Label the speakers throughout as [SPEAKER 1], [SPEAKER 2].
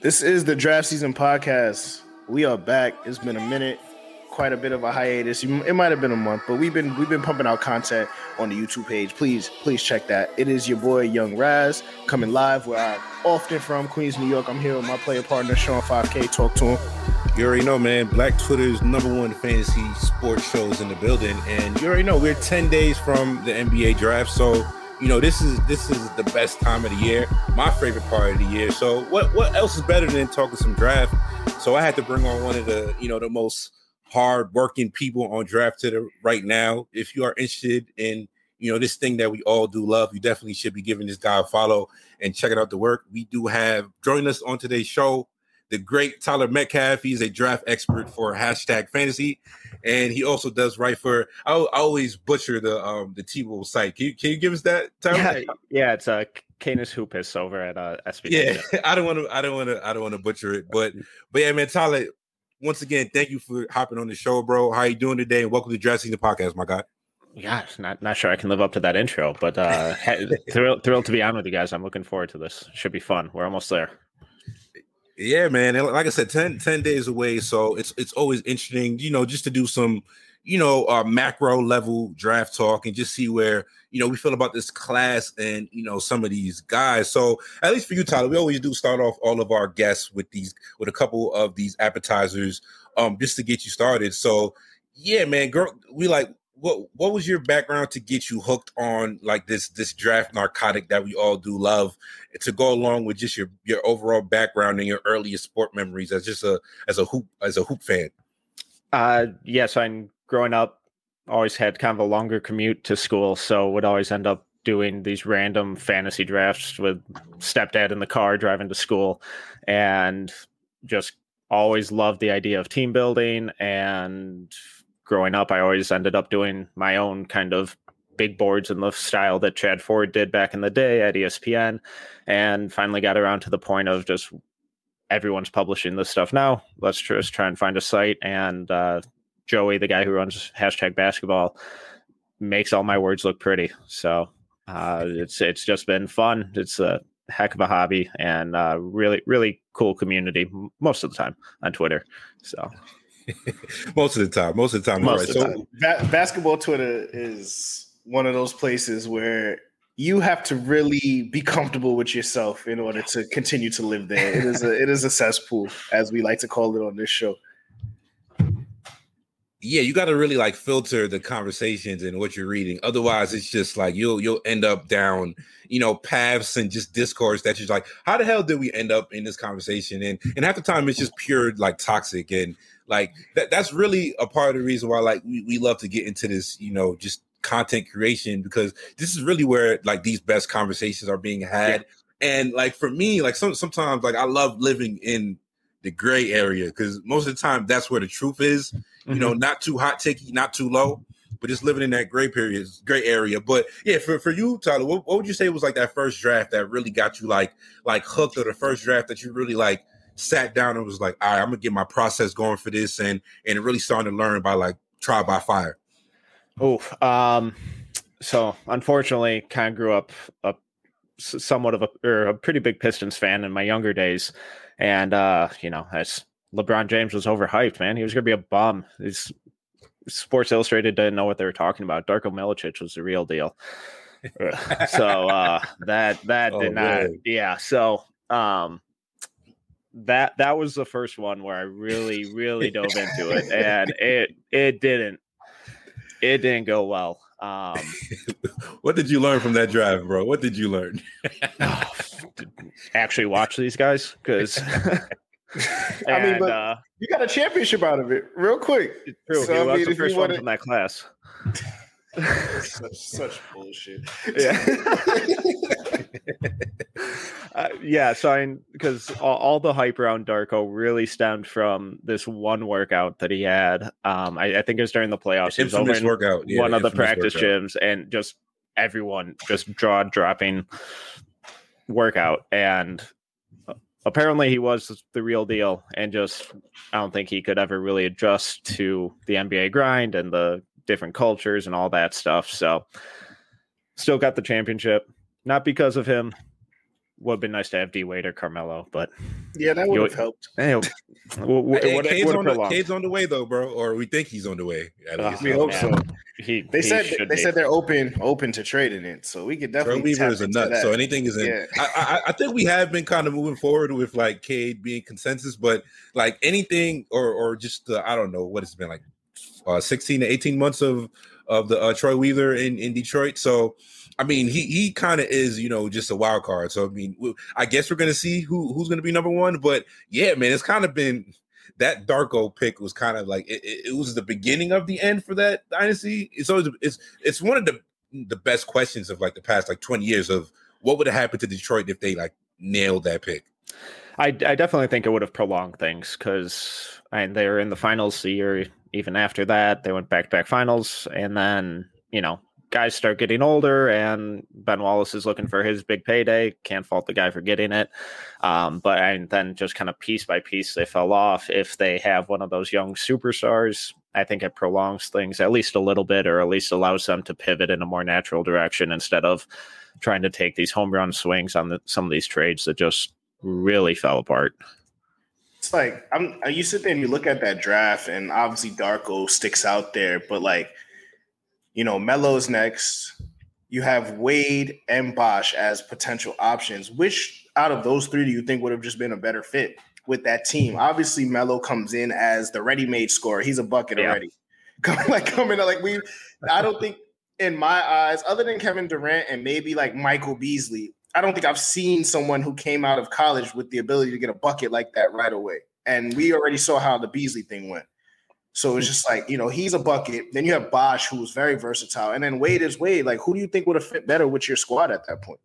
[SPEAKER 1] This is the draft season podcast. We are back. It's been a minute, quite a bit of a hiatus. It might have been a month, but we've been we've been pumping out content on the YouTube page. Please, please check that. It is your boy Young Raz coming live where I'm often from, Queens, New York. I'm here with my player partner Sean 5K. Talk to him.
[SPEAKER 2] You already know, man. Black Twitter's number one fantasy sports shows in the building, and you already know we're ten days from the NBA draft, so you know this is this is the best time of the year my favorite part of the year. So what what else is better than talking some draft? So i had to bring on one of the you know the most hard working people on draft to right now. If you are interested in you know this thing that we all do love you definitely should be giving this guy a follow and checking out the work. We do have joining us on today's show the great Tyler Metcalf. He's a draft expert for hashtag fantasy, and he also does write for. I, always butcher the um the T-Wolves site. Can you can you give us that?
[SPEAKER 3] Tyler? Yeah, yeah, it's a uh, Canis Hoopus over at uh, SB.
[SPEAKER 2] Yeah, I don't want to. I don't want to. I don't want to butcher it, but but yeah, man, Tyler. Once again, thank you for hopping on the show, bro. How you doing today? And welcome to Dressing the Podcast, my guy.
[SPEAKER 3] Yeah, not not sure I can live up to that intro, but uh, thrilled thrilled to be on with you guys. I'm looking forward to this. Should be fun. We're almost there.
[SPEAKER 2] Yeah, man. And like I said, 10, 10 days away. So it's it's always interesting, you know, just to do some, you know, uh, macro level draft talk and just see where, you know, we feel about this class and, you know, some of these guys. So at least for you, Tyler, we always do start off all of our guests with these, with a couple of these appetizers, um, just to get you started. So yeah, man, girl, we like what what was your background to get you hooked on like this this draft narcotic that we all do love to go along with just your your overall background and your earliest sport memories as just a as a hoop as a hoop fan?
[SPEAKER 3] Uh yes i'm growing up always had kind of a longer commute to school so would always end up doing these random fantasy drafts with stepdad in the car driving to school and just always loved the idea of team building and growing up, I always ended up doing my own kind of big boards in the style that Chad Ford did back in the day at ESPN, and finally got around to the point of just everyone's publishing this stuff now. Let's just try and find a site. And uh, Joey, the guy who runs hashtag basketball, makes all my words look pretty. So uh, it's it's just been fun. It's a heck of a hobby and uh, really really cool community most of the time on Twitter. So
[SPEAKER 2] most of the time. Most of the time. Most right.
[SPEAKER 1] so, time. Ba- basketball Twitter is one of those places where you have to really be comfortable with yourself in order to continue to live there. It is a it is a cesspool, as we like to call it on this show.
[SPEAKER 2] Yeah, you got to really like filter the conversations and what you're reading. Otherwise, it's just like you'll you'll end up down, you know, paths and just discourse that you're like, how the hell did we end up in this conversation? And and half the time it's just pure like toxic and like that, that's really a part of the reason why like we, we love to get into this, you know, just content creation because this is really where like these best conversations are being had. Yeah. And like for me, like some sometimes like I love living in the gray area because most of the time that's where the truth is. Mm-hmm. You know, mm-hmm. not too hot takey, not too low, but just living in that gray period, gray area. But yeah, for, for you, Tyler, what, what would you say was like that first draft that really got you like like hooked, or the first draft that you really like sat down and was like, all right, I'm gonna get my process going for this and and really starting to learn by like trial by fire?
[SPEAKER 3] Oh, um, so unfortunately, kind of grew up a somewhat of a or a pretty big Pistons fan in my younger days, and uh, you know, as LeBron James was overhyped, man, he was gonna be a bum. His Sports Illustrated didn't know what they were talking about. Darko Milicic was the real deal. so uh, that that oh, did not, yeah. So um, that that was the first one where I really really dove into it, and it it didn't it didn't go well. Um,
[SPEAKER 2] what did you learn from that drive, bro? What did you learn?
[SPEAKER 3] actually, watch these guys because.
[SPEAKER 1] I mean, but uh, you got a championship out of it real quick.
[SPEAKER 3] True. So, I mean, the first one wanted... from that class.
[SPEAKER 1] such, such bullshit.
[SPEAKER 3] Yeah. Uh, yeah. So I because all, all, the hype around Darko really stemmed from this one workout that he had. Um, I, I think it was during the playoffs.
[SPEAKER 2] He was over workout.
[SPEAKER 3] Yeah, one of the practice workout. gyms, and just everyone just jaw dropping workout and apparently he was the real deal and just i don't think he could ever really adjust to the nba grind and the different cultures and all that stuff. So still got the championship, not because of him, would have been nice to have D Wade or Carmelo, but
[SPEAKER 1] yeah, that would have helped.
[SPEAKER 2] Hey, w- w- hey, Cade's, on the, Cade's on the way though, bro, or we think he's on the way.
[SPEAKER 1] Uh, we hope so. He, they he said they be. said they're open open to trading it, so we could definitely.
[SPEAKER 2] Troy Weaver is a nut, that. so anything is in. Yeah. I, I, I, think we have been kind of moving forward with like Cade being consensus, but like anything or or just uh, I don't know what it's been like, uh, sixteen to eighteen months of of the uh, Troy Weaver in in Detroit, so I mean, he he kind of is, you know, just a wild card. So I mean, I guess we're gonna see who who's gonna be number one. But yeah, man, it's kind of been that Darko pick was kind of like it, it, was the beginning of the end for that dynasty. It's always it's it's one of the the best questions of like the past like twenty years of what would have happened to Detroit if they like nailed that pick.
[SPEAKER 3] I, I definitely think it would have prolonged things because and they were in the finals the year even after that they went back to back finals and then you know guys start getting older and Ben Wallace is looking for his big payday. Can't fault the guy for getting it. Um, but and then just kind of piece by piece they fell off. If they have one of those young superstars, I think it prolongs things at least a little bit or at least allows them to pivot in a more natural direction instead of trying to take these home run swings on the, some of these trades that just really fell apart.
[SPEAKER 1] It's like I'm you sit there and you look at that draft and obviously Darko sticks out there, but like – you know, Melo's next. You have Wade and Bosh as potential options. Which out of those three do you think would have just been a better fit with that team? Obviously, Melo comes in as the ready-made scorer. He's a bucket yeah. already. like coming like we, I don't think in my eyes, other than Kevin Durant and maybe like Michael Beasley, I don't think I've seen someone who came out of college with the ability to get a bucket like that right away. And we already saw how the Beasley thing went. So it's just like, you know, he's a bucket. Then you have Bosh, who's very versatile. And then Wade is Wade. Like, who do you think would have fit better with your squad at that point?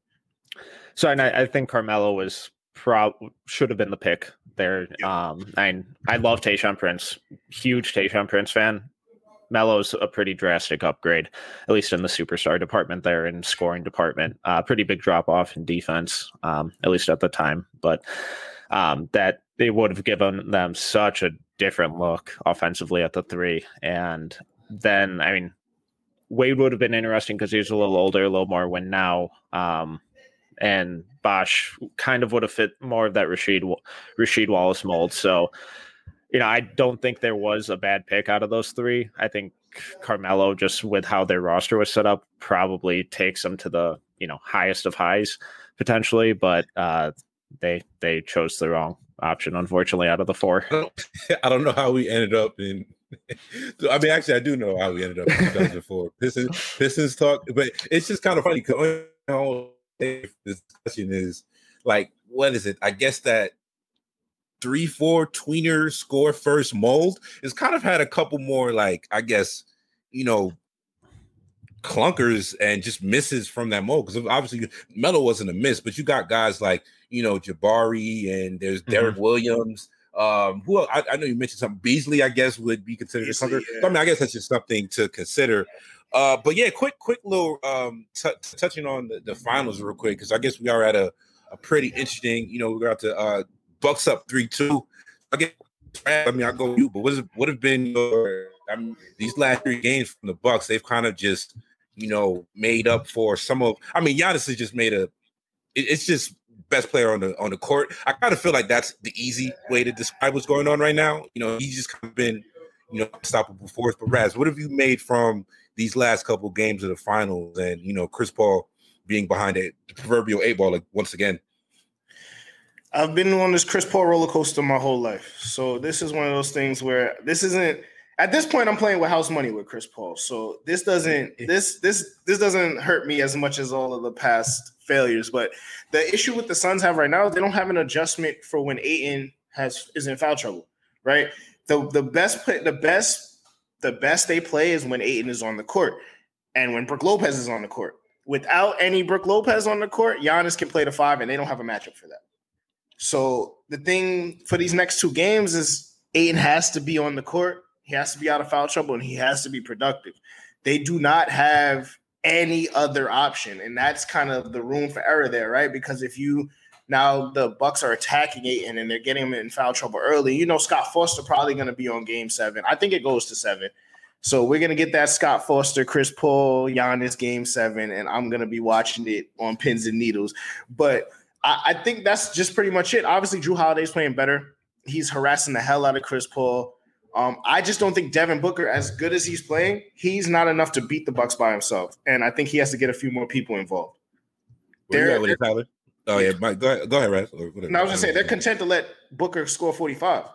[SPEAKER 3] So and I, I think Carmelo was prob should have been the pick there. Yeah. Um, I I love Tayshaun Prince, huge Tayshaun Prince fan. Melo's a pretty drastic upgrade, at least in the superstar department there in scoring department. Uh, pretty big drop off in defense, um, at least at the time. But um, that they would have given them such a different look offensively at the three. And then, I mean, Wade would have been interesting because he's a little older, a little more win now. Um, and Bosh kind of would have fit more of that Rasheed Rasheed Wallace mold. So, you know, I don't think there was a bad pick out of those three. I think Carmelo, just with how their roster was set up, probably takes them to the you know highest of highs potentially. But uh, they they chose the wrong option, unfortunately, out of the four.
[SPEAKER 2] I don't, I don't know how we ended up in. I mean, actually, I do know how we ended up in 2004. Pistons, Pistons talk, but it's just kind of funny because this question is like, what is it? I guess that three, four tweener score first mold has kind of had a couple more, like, I guess, you know, clunkers and just misses from that mold. Because obviously Melo wasn't a miss, but you got guys like you know Jabari and there's mm-hmm. Derrick Williams. Um, who I, I, know you mentioned something. Beasley, I guess, would be considered Beasley, a. Yeah. So, I mean, I guess that's just something to consider. Uh, but yeah, quick, quick little um, t- touching on the, the finals real quick because I guess we are at a, a pretty interesting. You know, we got to uh, Bucks up three two. I guess I mean I'll go you, but what what have been your I mean these last three games from the Bucks? They've kind of just you know, made up for some of. I mean, Giannis has just made a. It, it's just best player on the on the court. I kind of feel like that's the easy way to describe what's going on right now. You know, he's just kind of been, you know, unstoppable force. But Raz, what have you made from these last couple games of the finals, and you know, Chris Paul being behind it, the proverbial eight ball, like once again?
[SPEAKER 1] I've been on this Chris Paul roller coaster my whole life. So this is one of those things where this isn't at this point I'm playing with house money with Chris Paul. So this doesn't this this this doesn't hurt me as much as all of the past failures. But the issue with the Suns have right now, they don't have an adjustment for when Ayton has is in foul trouble, right? The the best the best the best they play is when Ayton is on the court and when Brook Lopez is on the court. Without any Brook Lopez on the court, Giannis can play the five, and they don't have a matchup for that. So the thing for these next two games is Ayton has to be on the court he has to be out of foul trouble and he has to be productive. They do not have any other option, and that's kind of the room for error there, right? Because if you now the Bucks are attacking Ayton and they're getting him in foul trouble early, you know Scott Foster probably going to be on Game Seven. I think it goes to seven. So we're gonna get that Scott Foster, Chris Paul, Giannis game seven, and I'm gonna be watching it on pins and needles. But I, I think that's just pretty much it. Obviously, Jrue Holiday's playing better. He's harassing the hell out of Chris Paul. Um, I just don't think Devin Booker, as good as he's playing, he's not enough to beat the Bucks by himself, and I think he has to get a few more people involved.
[SPEAKER 2] At Tyler? Oh yeah, Mike, go ahead. Go ahead, Raz.
[SPEAKER 1] No, I was just saying they're content to let Booker score forty five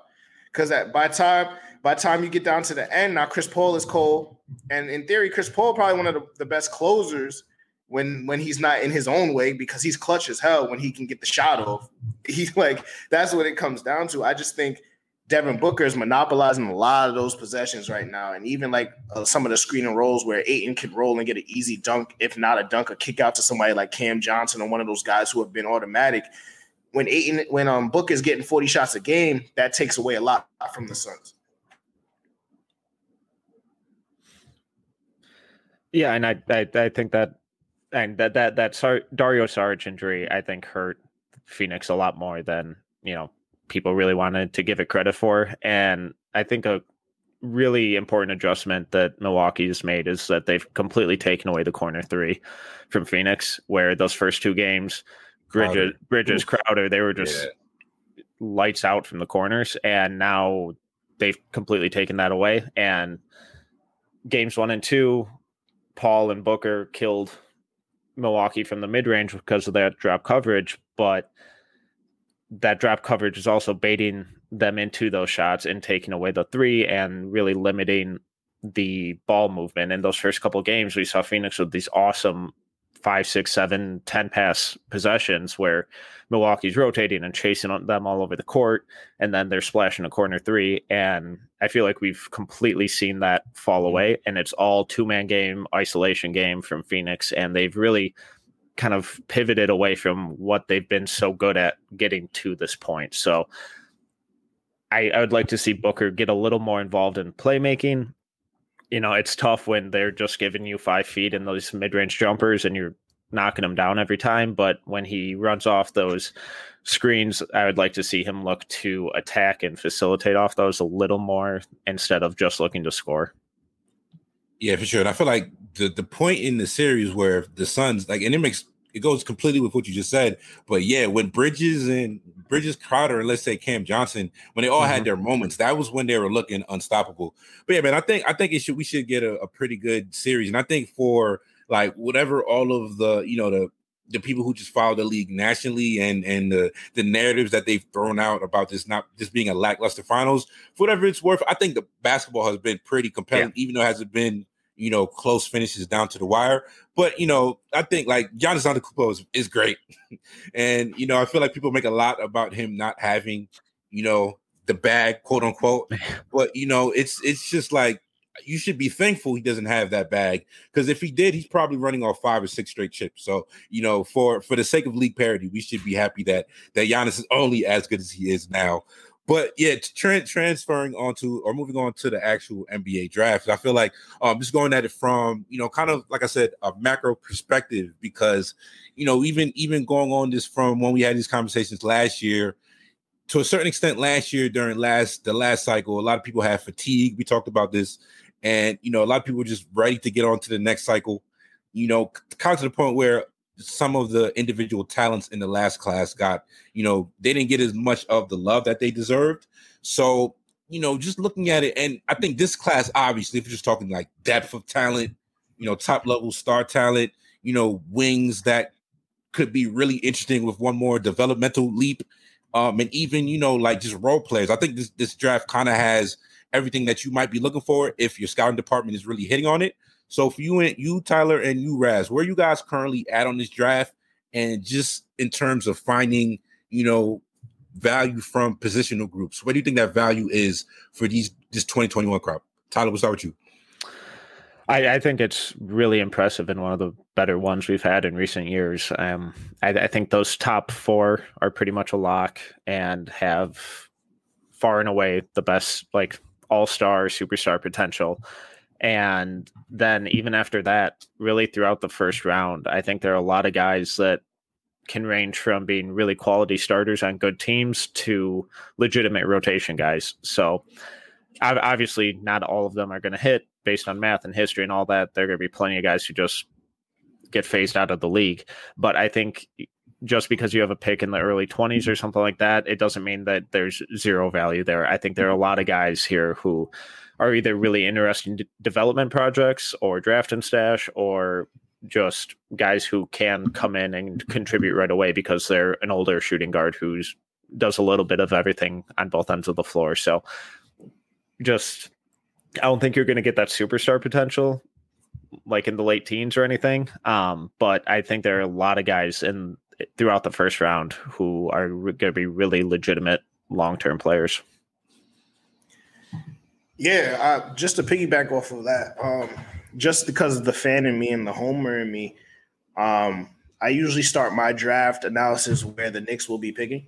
[SPEAKER 1] because by time by time you get down to the end, now Chris Paul is cold, and in theory, Chris Paul probably one of the, the best closers when when he's not in his own way because he's clutch as hell when he can get the shot off. He's like that's what it comes down to. I just think Devin Booker is monopolizing a lot of those possessions right now, and even like uh, some of the screen and rolls where Ayton can roll and get an easy dunk, if not a dunk, a kick out to somebody like Cam Johnson or one of those guys who have been automatic. When Ayton, when um Booker is getting forty shots a game, that takes away a lot from the Suns.
[SPEAKER 3] Yeah, and I I, I think that and that that that Sar- Dario Saric injury I think hurt Phoenix a lot more than you know people really wanted to give it credit for. And I think a really important adjustment that Milwaukee's made is that they've completely taken away the corner three from Phoenix, where those first two games, Bridges, Bridges Crowder, they were just yeah. lights out from the corners. And now they've completely taken that away. And games one and two, Paul and Booker killed Milwaukee from the mid range because of that drop coverage. But that drop coverage is also baiting them into those shots and taking away the three and really limiting the ball movement. In those first couple games, we saw Phoenix with these awesome five, six, seven, ten pass possessions where Milwaukee's rotating and chasing them all over the court, and then they're splashing a corner three. And I feel like we've completely seen that fall mm-hmm. away, and it's all two man game, isolation game from Phoenix, and they've really kind of pivoted away from what they've been so good at getting to this point. So I, I would like to see Booker get a little more involved in playmaking. You know, it's tough when they're just giving you five feet in those mid range jumpers and you're knocking him down every time. But when he runs off those screens, I would like to see him look to attack and facilitate off those a little more instead of just looking to score.
[SPEAKER 2] Yeah, for sure. And I feel like the the point in the series where the Suns like, and it makes it goes completely with what you just said. But yeah, when Bridges and Bridges Crowder and let's say Cam Johnson, when they all mm-hmm. had their moments, that was when they were looking unstoppable. But yeah, man, I think I think it should we should get a, a pretty good series, and I think for like whatever all of the you know the the people who just follow the league nationally and and the the narratives that they've thrown out about this not just being a lackluster finals, for whatever it's worth, I think the basketball has been pretty compelling, yeah. even though it hasn't been you know, close finishes down to the wire. But you know, I think like Giannis Antetokounmpo is, is great, and you know, I feel like people make a lot about him not having, you know, the bag, quote unquote. But you know, it's it's just like you should be thankful he doesn't have that bag because if he did, he's probably running off five or six straight chips. So you know, for for the sake of league parity, we should be happy that that Giannis is only as good as he is now. But yeah, tra- transferring onto or moving on to the actual NBA draft, I feel like um just going at it from you know kind of like I said a macro perspective because you know even even going on this from when we had these conversations last year to a certain extent last year during last the last cycle a lot of people had fatigue we talked about this and you know a lot of people were just ready to get on to the next cycle you know kind of to the point where some of the individual talents in the last class got, you know, they didn't get as much of the love that they deserved. So, you know, just looking at it, and I think this class, obviously, if you're just talking like depth of talent, you know, top level star talent, you know, wings that could be really interesting with one more developmental leap. Um, and even, you know, like just role players. I think this, this draft kind of has everything that you might be looking for if your scouting department is really hitting on it. So for you and you, Tyler, and you, Raz, where you guys currently at on this draft, and just in terms of finding, you know, value from positional groups, what do you think that value is for these this 2021 crop? Tyler, we'll start with you.
[SPEAKER 3] I, I, think it's really impressive and one of the better ones we've had in recent years. Um, I, I think those top four are pretty much a lock and have far and away the best like all star superstar potential. And then even after that, really throughout the first round, I think there are a lot of guys that can range from being really quality starters on good teams to legitimate rotation guys. So obviously not all of them are going to hit based on math and history and all that. There are going to be plenty of guys who just get phased out of the league. But I think just because you have a pick in the early 20s or something like that, it doesn't mean that there's zero value there. I think there are a lot of guys here who are either really interesting d- development projects or draft and stash or just guys who can come in and contribute right away because they're an older shooting guard who's does a little bit of everything on both ends of the floor. So just I don't think you're going to get that superstar potential like in the late teens or anything. Um, but I think there are a lot of guys in throughout the first round who are going to be really legitimate long term players.
[SPEAKER 1] Yeah, uh, just to piggyback off of that, um, just because of the fan in me and the homer in me, um, I usually start my draft analysis where the Knicks will be picking.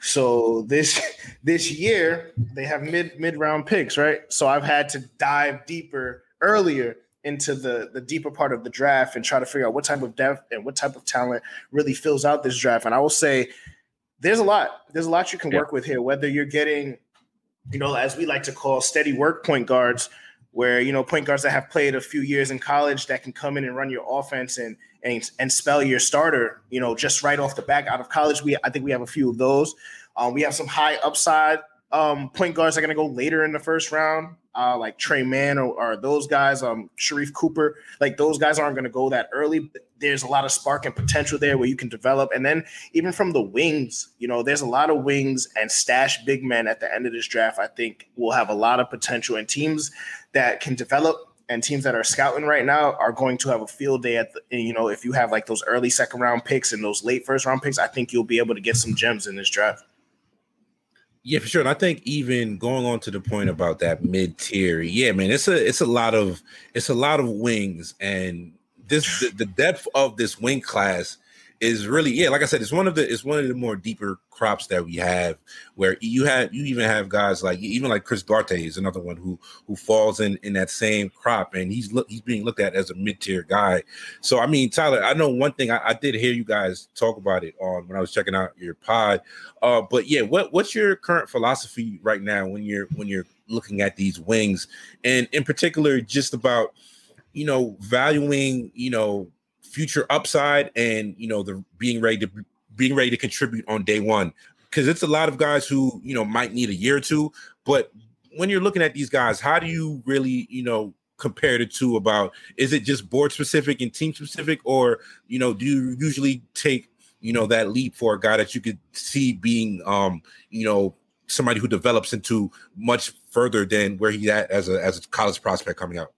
[SPEAKER 1] So this this year they have mid mid round picks, right? So I've had to dive deeper earlier into the the deeper part of the draft and try to figure out what type of depth and what type of talent really fills out this draft. And I will say there's a lot. There's a lot you can yeah. work with here. Whether you're getting, you know, as we like to call steady work point guards, where you know point guards that have played a few years in college that can come in and run your offense and and and spell your starter, you know, just right off the back out of college. We I think we have a few of those. Um, we have some high upside um, point guards are going to go later in the first round, uh, like Tre Mann or, or, those guys, um, Sharife Cooper. Like those guys aren't going to go that early. There's a lot of spark and potential there where you can develop. And then even from the wings, you know, there's a lot of wings and stash big men at the end of this draft. I think will have a lot of potential and teams that can develop and teams that are scouting right now are going to have a field day at the, you know if you have like those early second round picks and those late first round picks i think you'll be able to get some gems in this draft
[SPEAKER 2] yeah, for sure. And I think even going on to the point about that mid tier, yeah, man, it's a it's a lot of it's a lot of wings, and this the, the depth of this wing class is really yeah like i said it's one of the it's one of the more deeper crops that we have where you have you even have guys like even like chris duarte is another one who who falls in in that same crop and he's look he's being looked at as a mid-tier guy. So i mean tyler i know one thing I, I did hear you guys talk about it on when i was checking out your pod uh but yeah what what's your current philosophy right now when you're when you're looking at these wings? And in particular just about you know valuing you know future upside and you know the being ready to being ready to contribute on day one. Because it's a lot of guys who you know might need a year or two but when you're looking at these guys how do you really you know compare the two about is it just board specific and team specific? Or you know do you usually take you know that leap for a guy that you could see being um you know somebody who develops into much further than where he's at as a as a college prospect coming out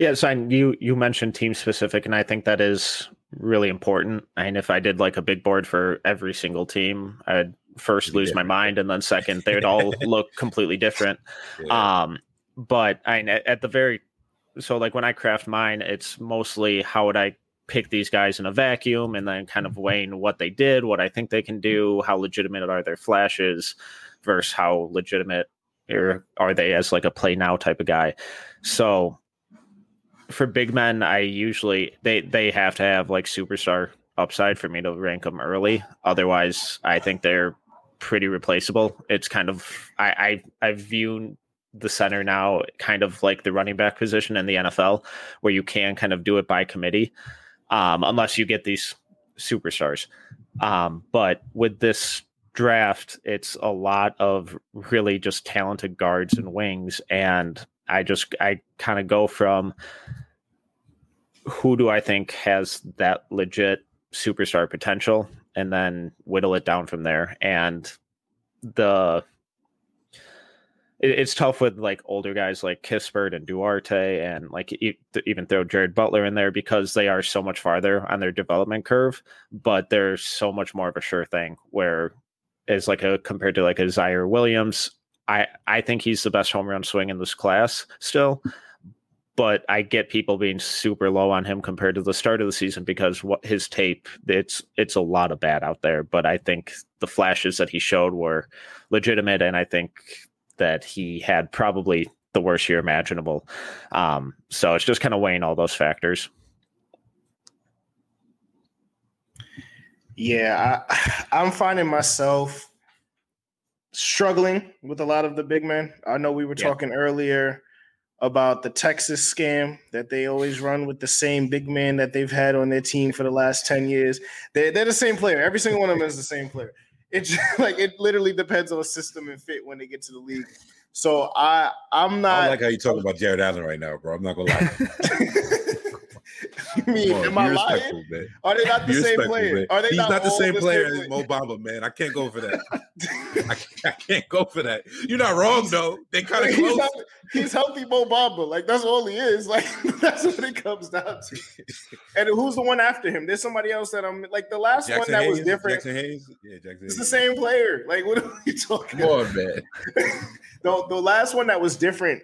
[SPEAKER 3] yeah, so you you mentioned team specific, and I think that is really important. And if I did like a big board for every single team, I'd first lose yeah. my mind, and then second, they'd all look completely different. Yeah. Um, but I at the very so like when I craft mine, it's mostly how would I pick these guys in a vacuum, and then kind of mm-hmm. weighing what they did, what I think they can do, how legitimate are their flashes, versus how legitimate are, are they as like a play now type of guy. So for big men, I usually they they have to have like superstar upside for me to rank them early. Otherwise, I think they're pretty replaceable. It's kind of I I, I view the center now kind of like the running back position in the NFL, where you can kind of do it by committee, um, unless you get these superstars. Um, but with this draft, it's a lot of really just talented guards and wings, and I just I kind of go from who do I think has that legit superstar potential and then whittle it down from there. And the it, it's tough with like older guys like Kispert and Duarte and like even throw Jared Butler in there because they are so much farther on their development curve, but they're so much more of a sure thing where is like a compared to like a Ziaire Williams. I, I think he's the best home run swing in this class still but I get people being super low on him compared to the start of the season because what his tape it's it's a lot of bad out there. But I think the flashes that he showed were legitimate, and I think that he had probably the worst year imaginable. Um, so it's just kind of weighing all those factors.
[SPEAKER 1] Yeah, I, I'm finding myself struggling with a lot of the big men. I know we were yeah. talking earlier about the Texas scam that they always run with the same big man that they've had on their team for the last 10 years. They're, they're the same player. Every single one of them is the same player. It's like it literally depends on a system and fit when they get to the league. So I I'm not
[SPEAKER 2] I like how you talking about Jarrett Allen right now, bro. I'm not gonna lie.
[SPEAKER 1] I mean, am I lying? Man. Are they not the Be same player? Man. Are they
[SPEAKER 2] He's
[SPEAKER 1] not,
[SPEAKER 2] not the same
[SPEAKER 1] the
[SPEAKER 2] player
[SPEAKER 1] same
[SPEAKER 2] as Mo Bamba, man. I can't go for that. I, can't, I, can't, go for that. You're not wrong though. They kind of close.
[SPEAKER 1] He's, he's healthy Mo Bamba. Like that's all he is. Like that's what it comes down to. And who's the one after him? There's somebody else that I'm like the last
[SPEAKER 2] Jackson
[SPEAKER 1] one that
[SPEAKER 2] Hayes,
[SPEAKER 1] was different.
[SPEAKER 2] Jaxson Hayes. Yeah, Jackson.
[SPEAKER 1] It's the same player. Like what are we talking?
[SPEAKER 2] Come on, man.
[SPEAKER 1] the the last one that was different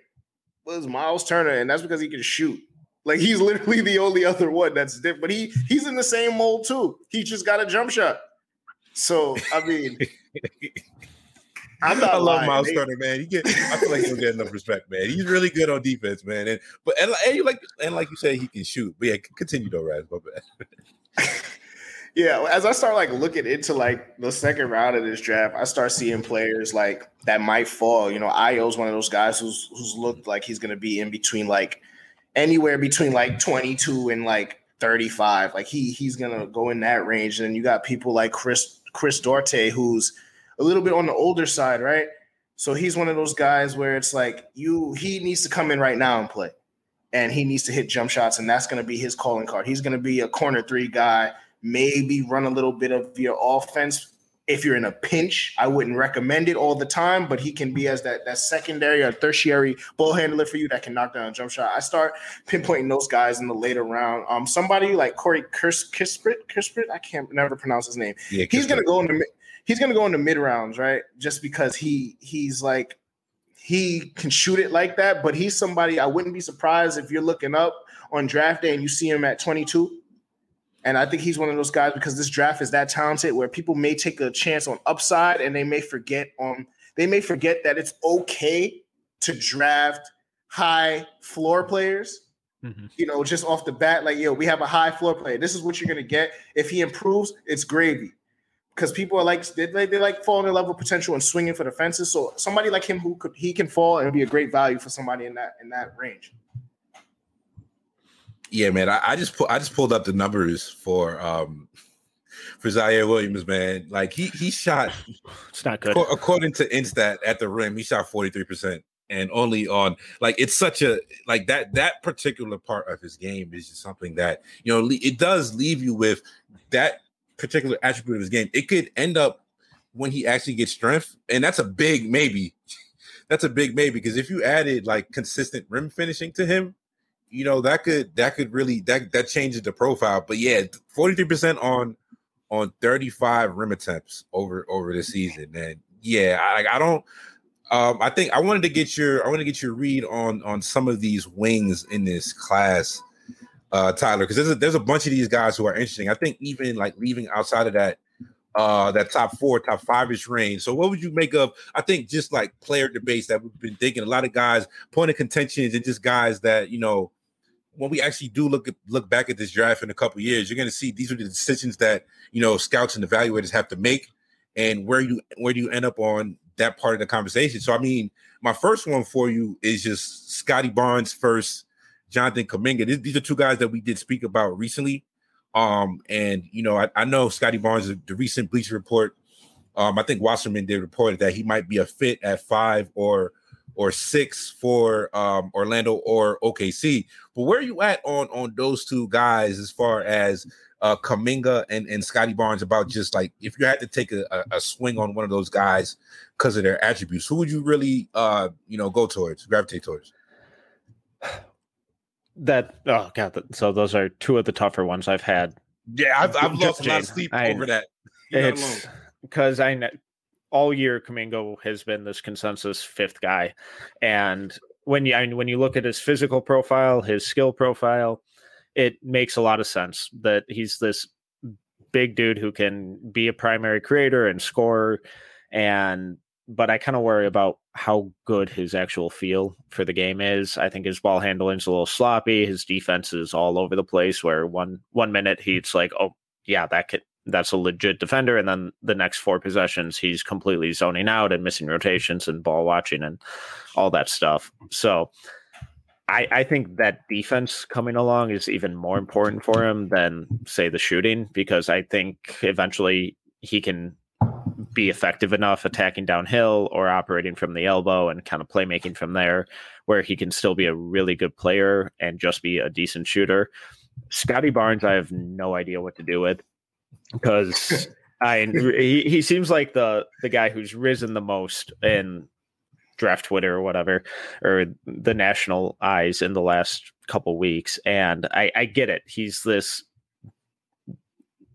[SPEAKER 1] was Myles Turner, and that's because he can shoot. Like he's literally the only other one that's different. But he he's in the same mold too. He just got a jump shot. So I mean,
[SPEAKER 2] I'm not I love lying, Myles Turner, man. He get I feel like he don't get enough respect, man. He's really good on defense, man. And but and, and like and like you said, he can shoot. But yeah, continue though, Raz. My bad.
[SPEAKER 1] yeah, as I start like looking into like the second round of this draft, I start seeing players like that might fall. You know, Ayo's one of those guys who's who's looked like he's gonna be in between like anywhere between like 22 and like 35. Like he he's gonna go in that range. And you got people like Chris Chris Duarte, who's a little bit on the older side, right? So he's one of those guys where it's like you he needs to come in right now and play. And he needs to hit jump shots, and that's gonna be his calling card. He's gonna be a corner three guy, maybe run a little bit of your offense if you're in a pinch, I wouldn't recommend it all the time, but he can be as that that secondary or tertiary ball handler for you that can knock down a jump shot. I start pinpointing those guys in the later round. Um, somebody like Corey Kispert, Kispert, I can't never pronounce his name. Yeah, he's gonna go in the he's gonna go in the mid rounds, right? Just because he he's like he can shoot it like that, but he's somebody I wouldn't be surprised if you're looking up on draft day and you see him at 22 and I think he's one of those guys because this draft is that talented where people may take a chance on upside and they may forget on they may forget that it's okay to draft high floor players. Mm-hmm. You know, just off the bat, like yo, we have a high floor player. This is what you're gonna get. If he improves, it's gravy. Because people are like they, they, like falling in love with potential and swinging for the fences. So somebody like him who could he can fall and be a great value for somebody in that in that range.
[SPEAKER 2] Yeah, man. I, I just pu- I just pulled up the numbers for um for Ziaire Williams, man. Like he he shot
[SPEAKER 3] it's not good.
[SPEAKER 2] According to Instat at the rim, he shot 43% and only on like it's such a like that that particular part of his game is just something that you know it does leave you with that particular attribute of his game. It could end up when he actually gets strength, and that's a big maybe. That's a big maybe because if you added like consistent rim finishing to him, you know that could that could really that that changes the profile. But yeah, forty three percent on on thirty five rim attempts over over the season, and yeah, I I don't. Um, I think I wanted to get your I want to get your read on on some of these wings in this class, uh, Tyler, because there's a, there's a bunch of these guys who are interesting. I think even like leaving outside of that uh that top four, top five ish range. So what would you make of I think just like player debates that we've been thinking a lot of guys point of contentions and just guys that you know when we actually do look at, look back at this draft in a couple years, you're going to see these are the decisions that you know scouts and evaluators have to make, and where you where do you end up on that part of the conversation. So, I mean, my first one for you is just Scottie Barnes first, Jonathan Kuminga. These, are two guys that we did speak about recently. Um, and you know, I, I know Scottie Barnes, the recent Bleacher Report. Um, I think Wasserman did report that he might be a fit at five or or six for um, Orlando or OKC. But where are you at on on those two guys as far as uh, Kuminga and, and Scottie Barnes about just like if you had to take a, a, swing on one of those guys because of their attributes, who would you really uh, you know go towards, gravitate towards?
[SPEAKER 3] That oh god, so those are two of the tougher ones I've had.
[SPEAKER 2] Yeah, I've, I've lost a lot of sleep I, over that.
[SPEAKER 3] it's because I know all year Kuminga has been this consensus fifth guy, and when you I mean, when you look at his physical profile, his skill profile, it makes a lot of sense that he's this big dude who can be a primary creator and scorer, and but I kind of worry about how good his actual feel for the game is. I think his ball handling's a little sloppy. His defense is all over the place. Where one one minute he's like, oh yeah, that could that's a legit defender. And then the next four possessions, he's completely zoning out and missing rotations and ball watching and all that stuff. So I, I think that defense coming along is even more important for him than say the shooting because I think eventually he can be effective enough attacking downhill or operating from the elbow and kind of playmaking from there where he can still be a really good player and just be a decent shooter. Scottie Barnes, I have no idea what to do with because I he, he seems like the the guy who's risen the most in draft Twitter or whatever, or the national eyes in the last couple weeks. And I, I get it. He's this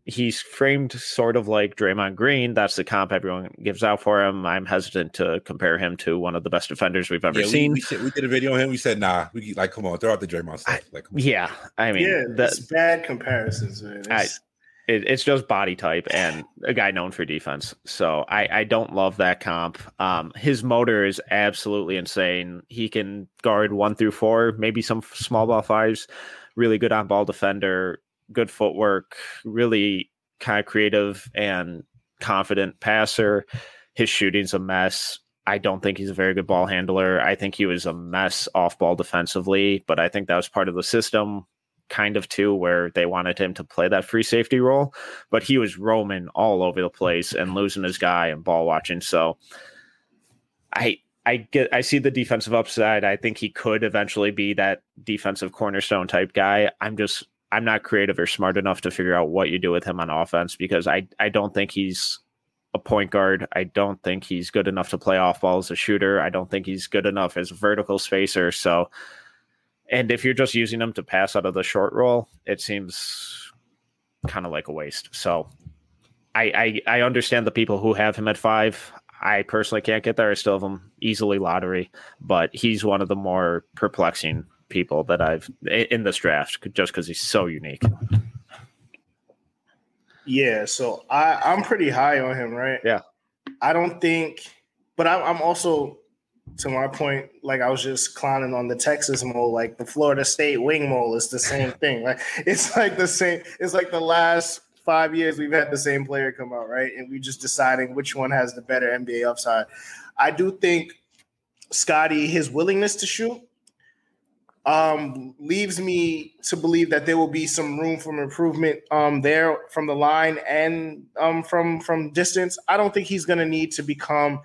[SPEAKER 3] he's framed sort of like Draymond Green. That's the comp everyone gives out for him. I'm hesitant to compare him to one of the best defenders we've ever
[SPEAKER 2] yeah,
[SPEAKER 3] seen.
[SPEAKER 2] We, we, we, did a video on him. We said, nah, we like, come on, throw out the Draymond stuff. Like,
[SPEAKER 3] yeah, I mean,
[SPEAKER 1] yeah, that's bad comparisons, man.
[SPEAKER 3] I, it, it's just body type and a guy known for defense. So I, I don't love that comp. Um, his motor is absolutely insane. He can guard one through four, maybe some small ball fives. Really good on ball defender, good footwork, really kind of creative and confident passer. His shooting's a mess. I don't think he's a very good ball handler. I think he was a mess off ball defensively, but I think that was part of the system kind of too, where they wanted him to play that free safety role, but he was roaming all over the place and losing his guy and ball watching. So I I get I see the defensive upside. I think he could eventually be that defensive cornerstone type guy. I'm just I'm not creative or smart enough to figure out what you do with him on offense because I I don't think he's a point guard. I don't think he's good enough to play off ball as a shooter. I don't think he's good enough as a vertical spacer. So and if you're just using them to pass out of the short roll, it seems kind of like a waste. So I, I I understand the people who have him at five. I personally can't get there. I still have him easily lottery, but he's one of the more perplexing people that I've in this draft just because he's so unique.
[SPEAKER 1] Yeah, so I I'm pretty high on him, right?
[SPEAKER 3] Yeah,
[SPEAKER 1] I don't think, but I'm, I'm also to my point, like I was just clowning on the Texas mole, like the Florida State wing mole is the same thing. Like it's like the same. It's like the last five years we've had the same player come out, right? And we're just deciding which one has the better NBA upside. I do think Scottie, his willingness to shoot, um, leaves me to believe that there will be some room for improvement um, there from the line and um, from from distance. I don't think he's going to need to become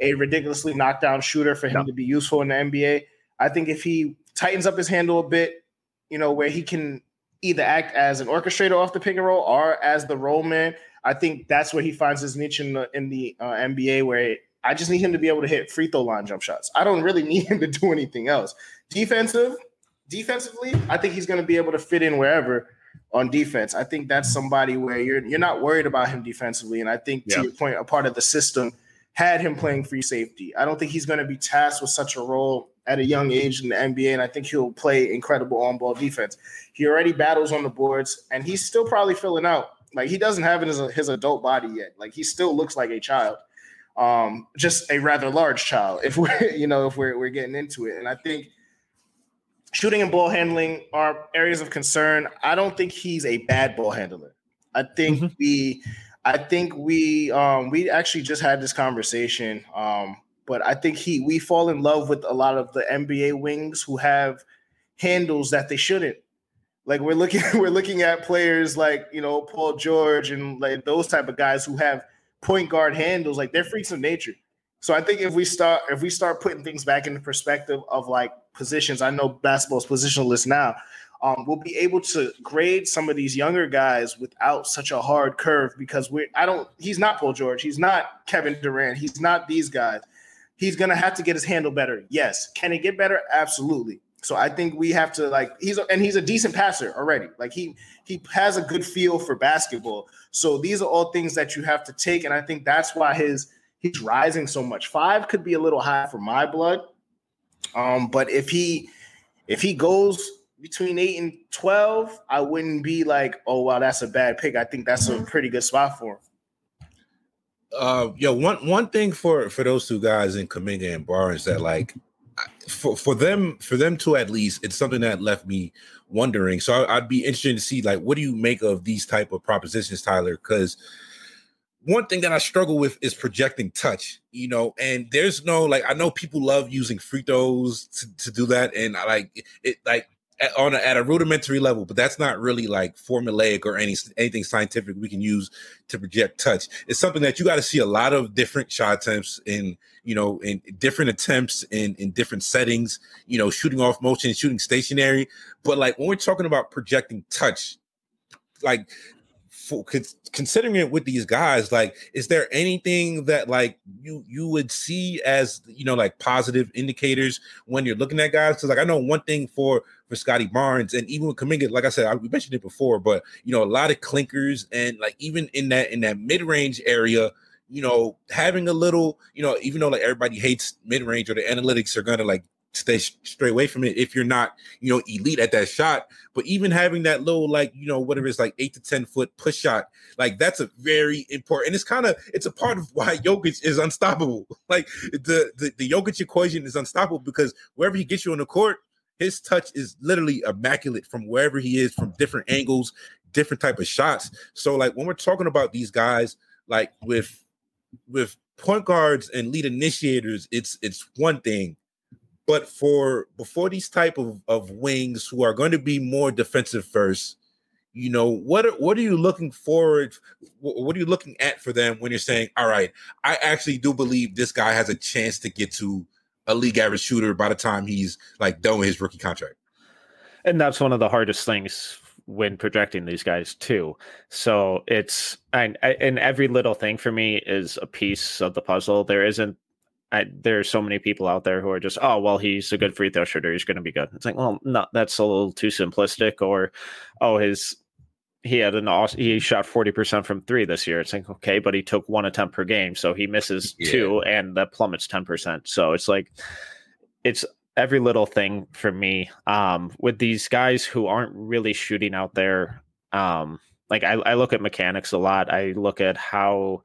[SPEAKER 1] a ridiculously knockdown shooter for him no. to be useful in the NBA. I think if he tightens up his handle a bit, you know, where he can either act as an orchestrator off the pick and roll or as the roll man, I think that's where he finds his niche in the in the uh, NBA. Where I just need him to be able to hit free throw line jump shots. I don't really need him to do anything else. Defensive, defensively, I think he's going to be able to fit in wherever on defense. I think that's somebody where you're you're not worried about him defensively, and I think to yeah. your point, a part of the system had him playing free safety. I don't think he's going to be tasked with such a role at a young age in the NBA, and I think he'll play incredible on ball defense. He already battles on the boards, and he's still probably filling out. Like he doesn't have it as a, his adult body yet. Like he still looks like a child, um, just a rather large child. If we're you know if we're we're getting into it, and I think shooting and ball handling are areas of concern. I don't think he's a bad ball handler. I think mm-hmm. we I think we um, we actually just had this conversation. Um, but I think he we fall in love with a lot of the NBA wings who have handles that they shouldn't. Like we're looking we're looking at players like you know Paul George and like those type of guys who have point guard handles like they're freaks of nature. So I think if we start if we start putting things back into perspective of like positions, I know basketball's positionless now, um, we'll be able to grade some of these younger guys without such a hard curve because we I don't he's not Paul George, he's not Kevin Durant, he's not these guys. He's gonna have to get his handle better. Yes. Can he get better? Absolutely. So I think we have to like he's a, and he's a decent passer already. Like he he has a good feel for basketball. So these are all things that you have to take, and I think that's why his he's rising so much. Five could be a little high for my blood, um, but if he if he goes between eight and twelve, I wouldn't be like, oh wow, that's a bad pick. I think that's a mm-hmm. pretty good spot for him.
[SPEAKER 2] Uh, yo, one one thing for for those two guys in Kuminga and Barnes that like for for them for them to at least it's something that left me wondering. So I, would be interested to see like what do you make of these type of propositions, Tyler? Because one thing that I struggle with is projecting touch, you know, and there's no like I know people love using free throws to, to do that, and I like it like at, on a, at a rudimentary level, but that's not really like formulaic or any anything scientific we can use to project touch. It's something that you got to see a lot of different shot attempts in you know in different attempts in in different settings, you know, shooting off motion, shooting stationary. But like when we're talking about projecting touch, like for considering it with these guys like is there anything that like you you would see as you know like positive indicators when you're looking at guys? Because like i know one thing for for Scottie Barnes and even with Kuminga, like i said I, we mentioned it before but you know a lot of clinkers and like even in that in that mid-range area you know having a little you know even though like everybody hates mid-range or the analytics are gonna like stay straight away from it if you're not, you know, elite at that shot. But even having that little, like, you know, whatever it's like eight to 10 foot push shot, like that's a very important. And it's kind of it's a part of why Jokic is unstoppable. Like the, the the Jokic equation is unstoppable because wherever he gets you on the court, his touch is literally immaculate from wherever he is, from different angles, different type of shots. So, like when we're talking about these guys, like with with point guards and lead initiators, it's it's one thing but for before these type of, of wings who are going to be more defensive first, you know what are, what are you looking forward what are you looking at for them when you're saying all right i actually do believe this guy has a chance to get to a league average shooter by the time he's like done with his rookie contract
[SPEAKER 3] and that's one of the hardest things when projecting these guys too. So it's and, and every little thing for me is a piece of the puzzle. There isn't I, there are so many people out there who are just, oh, well, he's a good free throw shooter. He's going to be good. It's like, well, no, that's a little too simplistic. Or, oh, his he had an awesome, he shot 40% from three this year. It's like, okay, but he took one attempt per game. So he misses yeah. two and that plummets 10%. So it's like, it's every little thing for me um, with these guys who aren't really shooting out there. Um, like I, I look at mechanics a lot. I look at how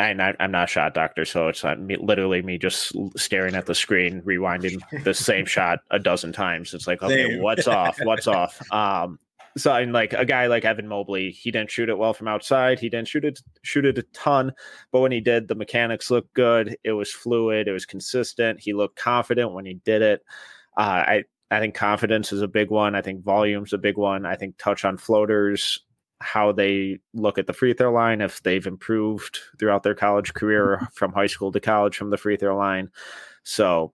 [SPEAKER 3] and I, am not a shot doctor, so it's not me, literally me just staring at the screen, rewinding the same shot a dozen times. It's like, okay, Same. what's off? What's off? Um, so and like a guy like Evan Mobley, he didn't shoot it well from outside. He didn't shoot it shoot it a ton, but when he did, the mechanics looked good. It was fluid. It was consistent. He looked confident when he did it. Uh, I I think confidence is a big one. I think volume's a big one. I think touch on floaters how they look at the free throw line, if they've improved throughout their college career mm-hmm. from high school to college from the free throw line. So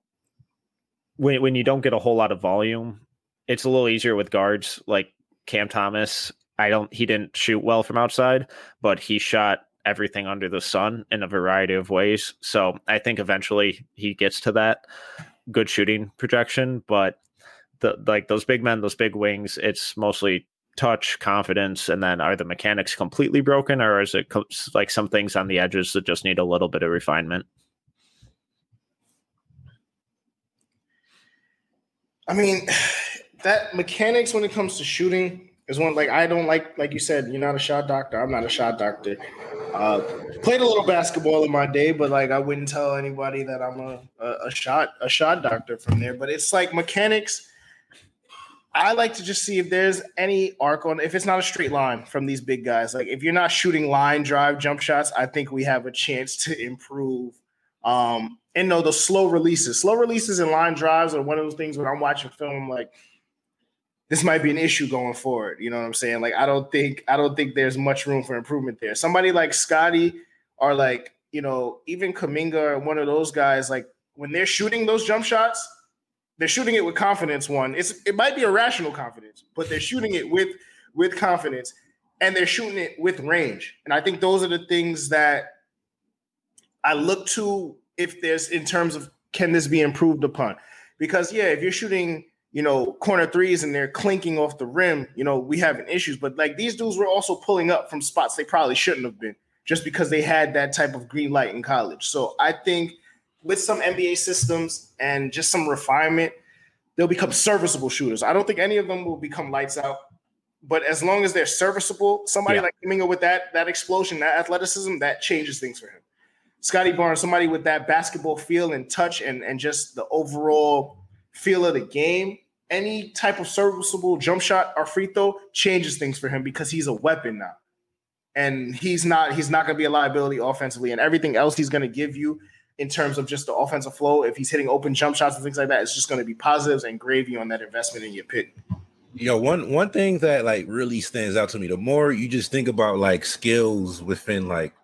[SPEAKER 3] when when you don't get a whole lot of volume, it's a little easier with guards like Cam Thomas. I don't he didn't shoot well from outside, but he shot everything under the sun in a variety of ways. So I think eventually he gets to that good shooting projection, but the like those big men, those big wings, it's mostly touch, confidence, and then are the mechanics completely broken, or is it co- like some things on the edges that just need a little bit of refinement?
[SPEAKER 1] I mean, that mechanics when it comes to shooting is one like I don't like. Like you said, you're not a shot doctor. I'm not a shot doctor. Uh, played a little basketball in my day, but like I wouldn't tell anybody that I'm a, a, a shot a shot doctor from there. But it's like mechanics I like to just see if there's any arc on if it's not a straight line from these big guys. Like if you're not shooting line drive jump shots, I think we have a chance to improve. Um, and no, the slow releases, slow releases and line drives are one of those things when I'm watching film, I'm like, this might be an issue going forward. You know what I'm saying? Like I don't think I don't think there's much room for improvement there. Somebody like Scottie or like you know even Kuminga or one of those guys, like when they're shooting those jump shots, they're shooting it with confidence. One, it's it might be irrational confidence, but they're shooting it with with confidence, and they're shooting it with range. And I think those are the things that I look to if there's in terms of can this be improved upon? Because yeah, if you're shooting, you know, corner threes and they're clinking off the rim, you know, we having issues. But like these dudes were also pulling up from spots they probably shouldn't have been just because they had that type of green light in college. So I think with some NBA systems and just some refinement, they'll become serviceable shooters. I don't think any of them will become lights out, but as long as they're serviceable, somebody yeah. like Kuminga with that that explosion, that athleticism, that changes things for him. Scottie Barnes, somebody with that basketball feel and touch and, and just the overall feel of the game, any type of serviceable jump shot or free throw changes things for him because he's a weapon now. and he's not he's not going to be a liability offensively, and everything else he's going to give you in terms of just the offensive flow. If he's hitting open jump shots and things like that, it's just going to be positives and gravy on that investment in your pick.
[SPEAKER 2] You know, one one thing that like really stands out to me, the more you just think about like skills within like,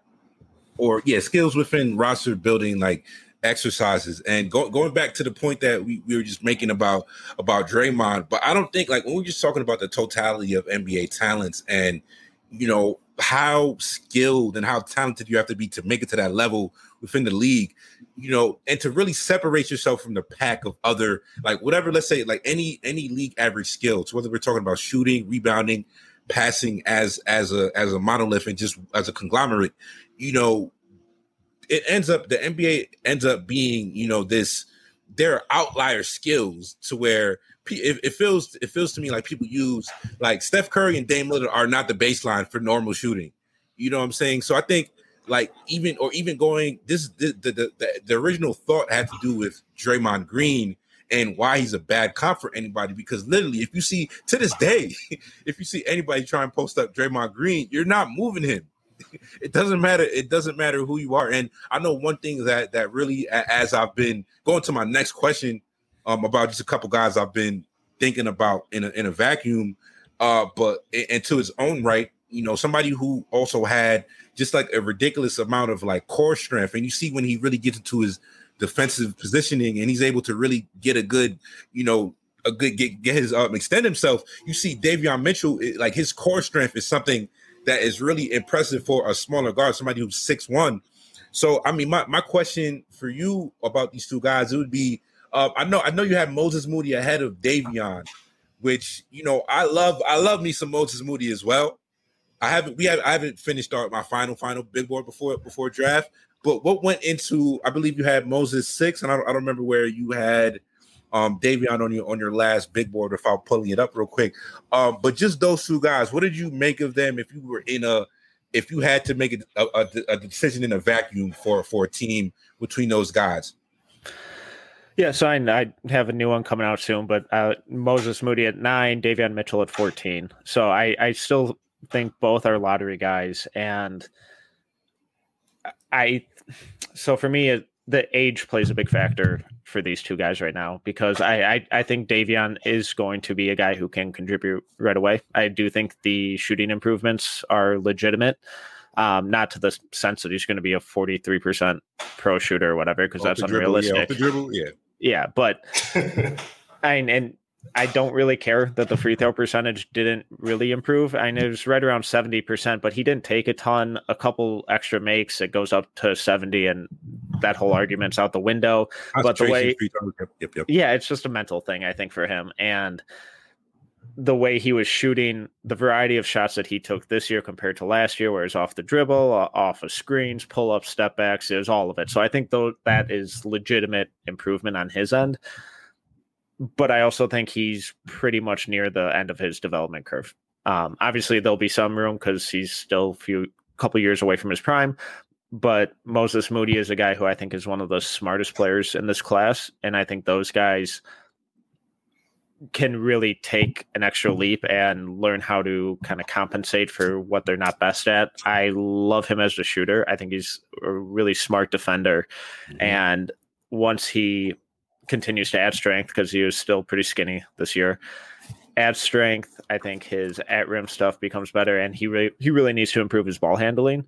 [SPEAKER 2] or yeah, skills within roster building like exercises and go, going back to the point that we, we were just making about about Draymond, but I don't think like when we're just talking about the totality of NBA talents and you know how skilled and how talented you have to be to make it to that level within the league, you know, and to really separate yourself from the pack of other like whatever, let's say like any any league average skills, whether we're talking about shooting, rebounding, passing as as a as a monolith and just as a conglomerate, you know, it ends up the NBA ends up being, you know, this there are outlier skills to where it, it, feels it feels to me like people use like Steph Curry and Dame Lillard are not the baseline for normal shooting. You know what I'm saying? So I think like even or even going this the the, the, the original thought had to do with Draymond Green and why he's a bad cop for anybody because literally if you see to this day if you see anybody try and post up Draymond Green you're not moving him it doesn't matter it doesn't matter who you are and I know one thing that that really as I've been going to my next question um, about just a couple guys I've been thinking about in a, in a vacuum. Uh, but and to his own right, you know, somebody who also had just like a ridiculous amount of like core strength, and you see when he really gets into his defensive positioning and he's able to really get a good, you know, a good get, get his um extend himself. You see Davion Mitchell, it, like his core strength is something that is really impressive for a smaller guard, somebody who's six one. So I mean, my, my question for you about these two guys, it would be uh, I know I know you have Moses Moody ahead of Davion, which you know I love. I love me some Moses Moody as well. I haven't we have I haven't finished our, my final final big board before before draft. But what went into I believe you had Moses six, and I don't, I don't remember where you had um Davion on your on your last big board without pulling it up real quick. Um, but just those two guys, what did you make of them if you were in a if you had to make a, a, a decision in a vacuum for for a team between those guys?
[SPEAKER 3] Yeah, so I, I, have a new one coming out soon, but uh, Moses Moody at nine, Davion Mitchell at 14. So I, I still think both are lottery guys. And I, so for me, it, the age plays a big factor for these two guys right now because I, I, I think Davion is going to be a guy who can contribute right away. I do think the shooting improvements are legitimate. Um, not to the sense that he's going to be a 43% pro shooter or whatever, because that's unrealistic.
[SPEAKER 2] Dribble, yeah, yeah.
[SPEAKER 3] Yeah, but I and I don't really care that the free throw percentage didn't really improve. I know it was right around 70%, but he didn't take a ton, a couple extra makes, it goes up to 70, and that whole argument's out the window. But the way, yep, yep, yep. yeah, it's just a mental thing, I think, for him. And the way he was shooting, the variety of shots that he took this year compared to last year, where it's off the dribble, off of screens, pull up, step backs, is all of it. So I think though that is legitimate improvement on his end. But I also think he's pretty much near the end of his development curve. Um, obviously, there'll be some room because he's still a few couple years away from his prime. But Moses Moody is a guy who I think is one of the smartest players in this class, and I think those guys can really take an extra leap and learn how to kind of compensate for what they're not best at. I love him as a shooter. I think he's a really smart defender. Mm-hmm. And once he continues to add strength, because he was still pretty skinny this year, add strength, I think his at rim stuff becomes better. And he really he really needs to improve his ball handling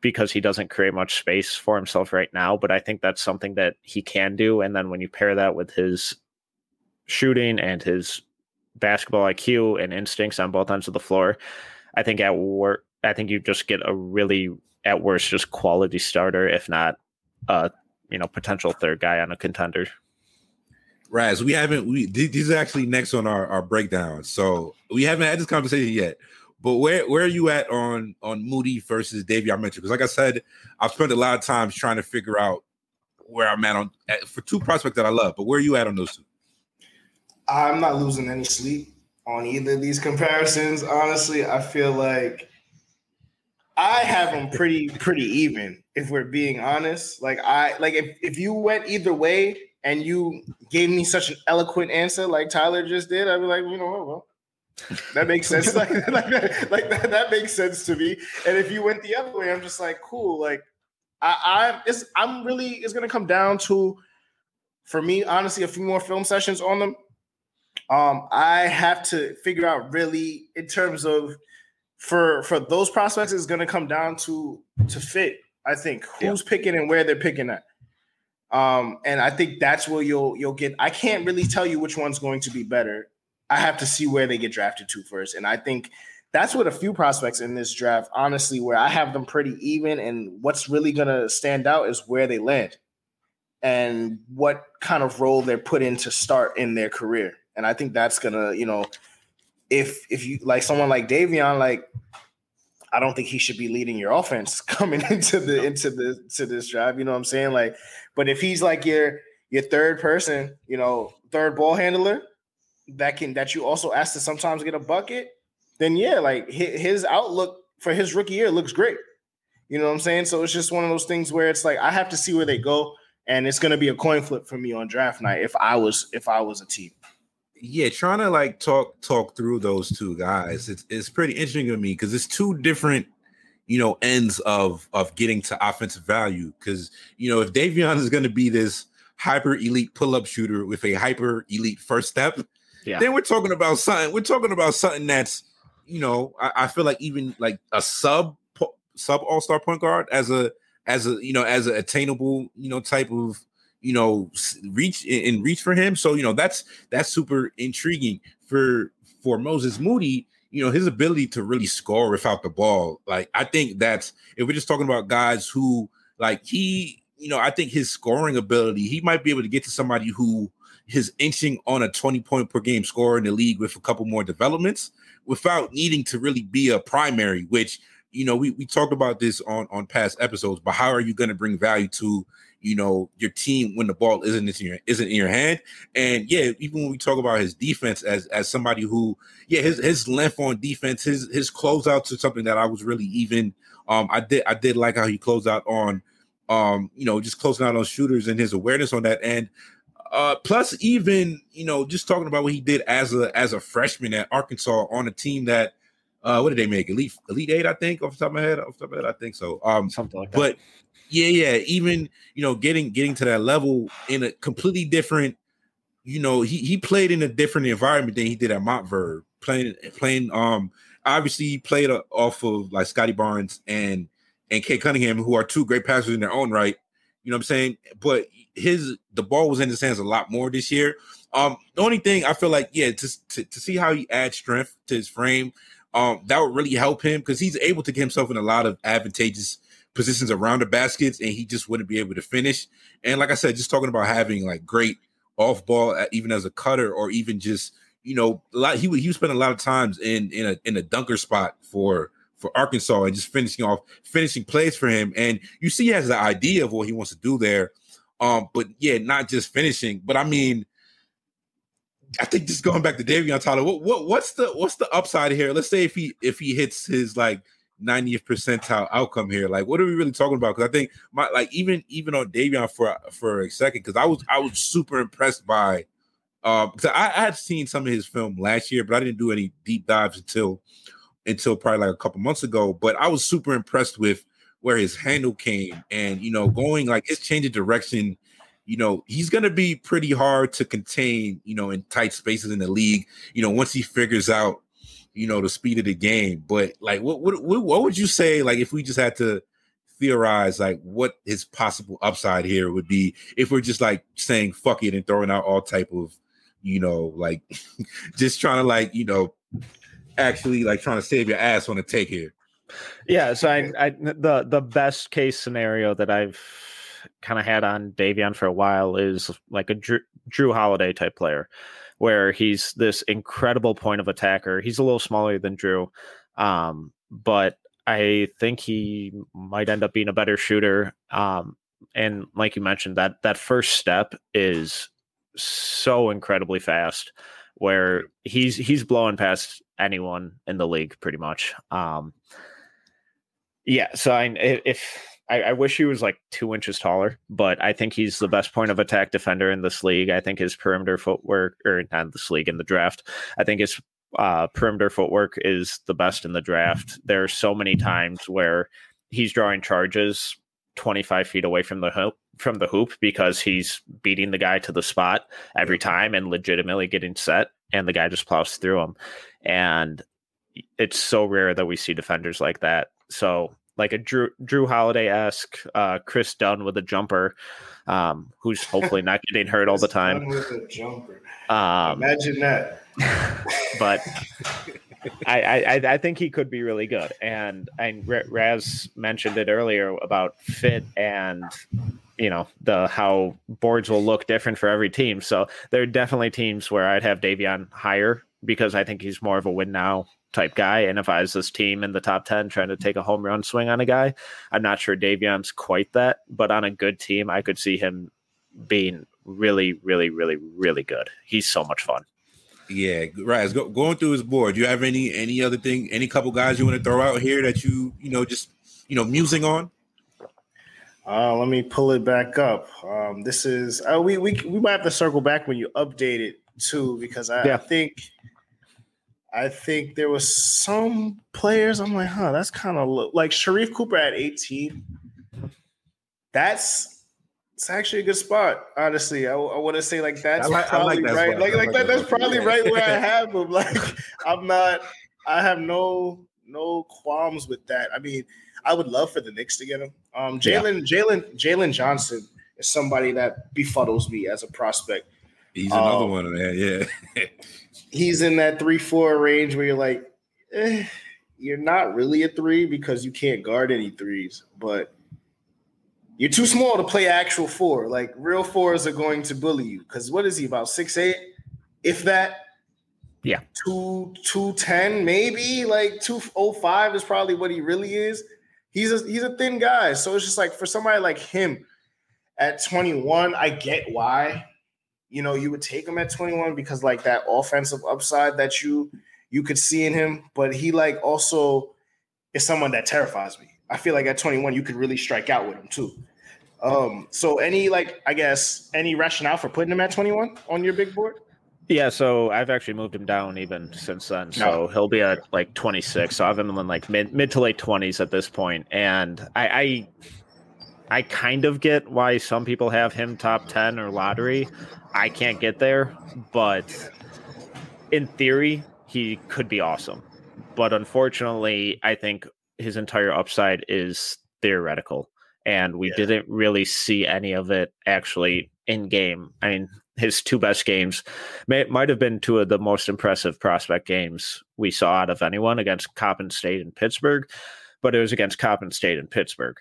[SPEAKER 3] because he doesn't create much space for himself right now. But I think that's something that he can do. And then when you pair that with his shooting and his basketball IQ and instincts on both ends of the floor. I think at work, I think you just get a really, at worst, just quality starter, if not, a you know, potential third guy on a contender.
[SPEAKER 2] Raz, we haven't. We these are actually next on our our breakdown, so we haven't had this conversation yet. But where where are you at on on Moody versus Davion Mitchell? Because like I said, I've spent a lot of times trying to figure out where I'm at on for two prospects that I love. But where are you at on those two?
[SPEAKER 1] I'm not losing any sleep on either of these comparisons. Honestly, I feel like I have them pretty pretty even. If we're being honest, like I like if if you went either way and you gave me such an eloquent answer like Tyler just did, I'd be like, you know what, well, That makes sense. like, like, like that, that, makes sense to me. And if you went the other way, I'm just like, cool. Like, I, I it's I'm really it's gonna come down to, for me, honestly, a few more film sessions on them. Um, I have to figure out really in terms of for for those prospects going to come down to to fit. I think who's yeah. picking and where they're picking at. Um, and I think that's where you'll you'll get. I can't really tell you which one's going to be better. I have to see where they get drafted to first, and I think that's what a few prospects in this draft, honestly, where I have them pretty even. And what's really going to stand out is where they land and what kind of role they're put in to start in their career. And I think that's gonna, you know, if if you like someone like Davion, like I don't think he should be leading your offense coming into the into the to this drive. You know what I'm saying? Like, but if he's like your your third person, you know, third ball handler that can that you also ask to sometimes get a bucket, then yeah, like his outlook for his rookie year looks great. You know what I'm saying? So it's just one of those things where it's like I have to see where they go, and it's going to be a coin flip for me on draft night if I was if I was a team
[SPEAKER 2] yeah, trying to like talk talk through those two guys, it's it's pretty interesting to me because it's two different, you know, ends of of getting to offensive value. Because you know, if Davion is going to be this hyper elite pull up shooter with a hyper elite first step, yeah. then we're talking about something. We're talking about something that's, you know, I, I feel like even like a sub sub all star point guard as a as a you know as an attainable you know type of you know reach and reach for him. So you know that's that's super intriguing for for Moses Moody you know his ability to really score without the ball. Like I think that's if we're just talking about guys who like he you know I think his scoring ability he might be able to get to somebody who is inching on a 20 point per game score in the league with a couple more developments without needing to really be a primary which you know we, we talked about this on on past episodes but how are you going to bring value to you know your team when the ball isn't in your isn't in your hand. And yeah, even when we talk about his defense as as somebody who yeah his his length on defense, his his closeouts to something that I was really even. Um, I did I did like how he closed out on um you know just closing out on shooters and his awareness on that and uh, plus, even you know, just talking about what he did as a as a freshman at Arkansas on a team that uh, what did they make? Elite Elite Eight, I think, off the top of my head. Off the top of my head, I think so. Um, something like that. But yeah, yeah. Even you know, getting getting to that level in a completely different, you know, he he played in a different environment than he did at Montverde. Playing playing um obviously he played off of like Scottie Barnes and and Cade Cunningham, who are two great passers in their own right. You know what I'm saying? But his the ball was in his hands a lot more this year. Um, the only thing I feel like, yeah, to, to, to see how he adds strength to his frame, um, that would really help him because he's able to get himself in a lot of advantageous positions around the baskets, and he just wouldn't be able to finish. And like I said, just talking about having like great off ball, uh, even as a cutter, or even just you know, a lot. He would he would spend a lot of times in in a in a dunker spot for for Arkansas and just finishing off finishing plays for him. And you see, he has the idea of what he wants to do there. Um, but yeah, not just finishing, but I mean, I think just going back to Davion Tyler, what, what what's the what's the upside here? Let's say if he if he hits his like 90th percentile outcome here. Like, what are we really talking about? Because I think my like even even on Davion for for a second, because I was I was super impressed by um because I, I had seen some of his film last year, but I didn't do any deep dives until until probably like a couple months ago. But I was super impressed with where his handle came and you know going like his change of direction you know he's going to be pretty hard to contain you know in tight spaces in the league you know once he figures out you know, the speed of the game. But like, what what what would you say? Like, if we just had to theorize, like, what his possible upside here would be if we're just like saying fuck it and throwing out all type of, you know, like, just trying to like, you know, actually like trying to save your ass on the take here.
[SPEAKER 3] Yeah, so I, I the the best case scenario that I've kind of had on Davion for a while is like a Drew, Jrue Holiday type player where he's this incredible point of attacker. He's a little smaller than Jrue, um, but I think he might end up being a better shooter. Um, and like you mentioned, that that first step is so incredibly fast, where he's he's blowing past anyone in the league pretty much. Um, yeah, so I, if I, I, wish he was like two inches taller, but I think he's the best point of attack defender in this league. I think his perimeter footwork, or not this league in the draft, I think his uh, perimeter footwork is the best in the draft. There are so many times where he's drawing charges 25 feet away from the hoop from the hoop because he's beating the guy to the spot every time and legitimately getting set and the guy just plows through him and it's so rare that we see defenders like that so like a Drew Jrue Holiday esque, uh, Kris Dunn with a jumper, um, who's hopefully not getting hurt all the time.
[SPEAKER 1] with a jumper. Um, Imagine that.
[SPEAKER 3] but I, I I think he could be really good, and and Raz mentioned it earlier about fit and you know the how boards will look different for every team. So there are definitely teams where I'd have Davion higher because I think he's more of a win now type guy. And if I was this team in the top 10 trying to take a home run swing on a guy, I'm not sure Davion's quite that. But on a good team, I could see him being really, really, really, really good. He's so much fun.
[SPEAKER 2] Yeah, right. Go, going through his board, do you have any any other thing, any couple guys you want to throw out here that you you know just you know musing on?
[SPEAKER 1] Uh, let me pull it back up. Um, this is uh, we we we might have to circle back when you update it too, because I, yeah. I think I think there was some players. I'm like, huh, that's kind of like Sharife Cooper at 18. That's it's actually a good spot. Honestly, I, I want to say like that's like, probably like that right. Like, like, like that, that's probably right where I have him. Like I'm not. I have no no qualms with that. I mean, I would love for the Knicks to get him. Um, Jalen Jalen Jalen Johnson is somebody that befuddles me as a prospect.
[SPEAKER 2] He's another um, one, man. Yeah.
[SPEAKER 1] he's in that three four range where you're like, eh, you're not really a three because you can't guard any threes, but you're too small to play actual four. Like real fours are going to bully you because what is he about six eight, if that?
[SPEAKER 3] Yeah,
[SPEAKER 1] two two ten maybe like two oh five is probably what he really is. He's a he's a thin guy, so it's just like for somebody like him at 21, I get why you know, you would take him at 21 because like that offensive upside that you you could see in him, but he like also is someone that terrifies me. I feel like at 21 you could really strike out with him too. Um, so any like I guess any rationale for putting him at 21 on your big board?
[SPEAKER 3] Yeah, so I've actually moved him down even since then. So no. he'll be at like 26. So I've him in like mid mid to late 20s at this point, and I, I I kind of get why some people have him top 10 or lottery. I can't get there, but in theory, he could be awesome. But unfortunately, I think his entire upside is theoretical, and we yeah. didn't really see any of it actually in game. I mean, his two best games may, might have been two of the most impressive prospect games we saw out of anyone against Coppin State and Pittsburgh, but it was against Coppin State and Pittsburgh.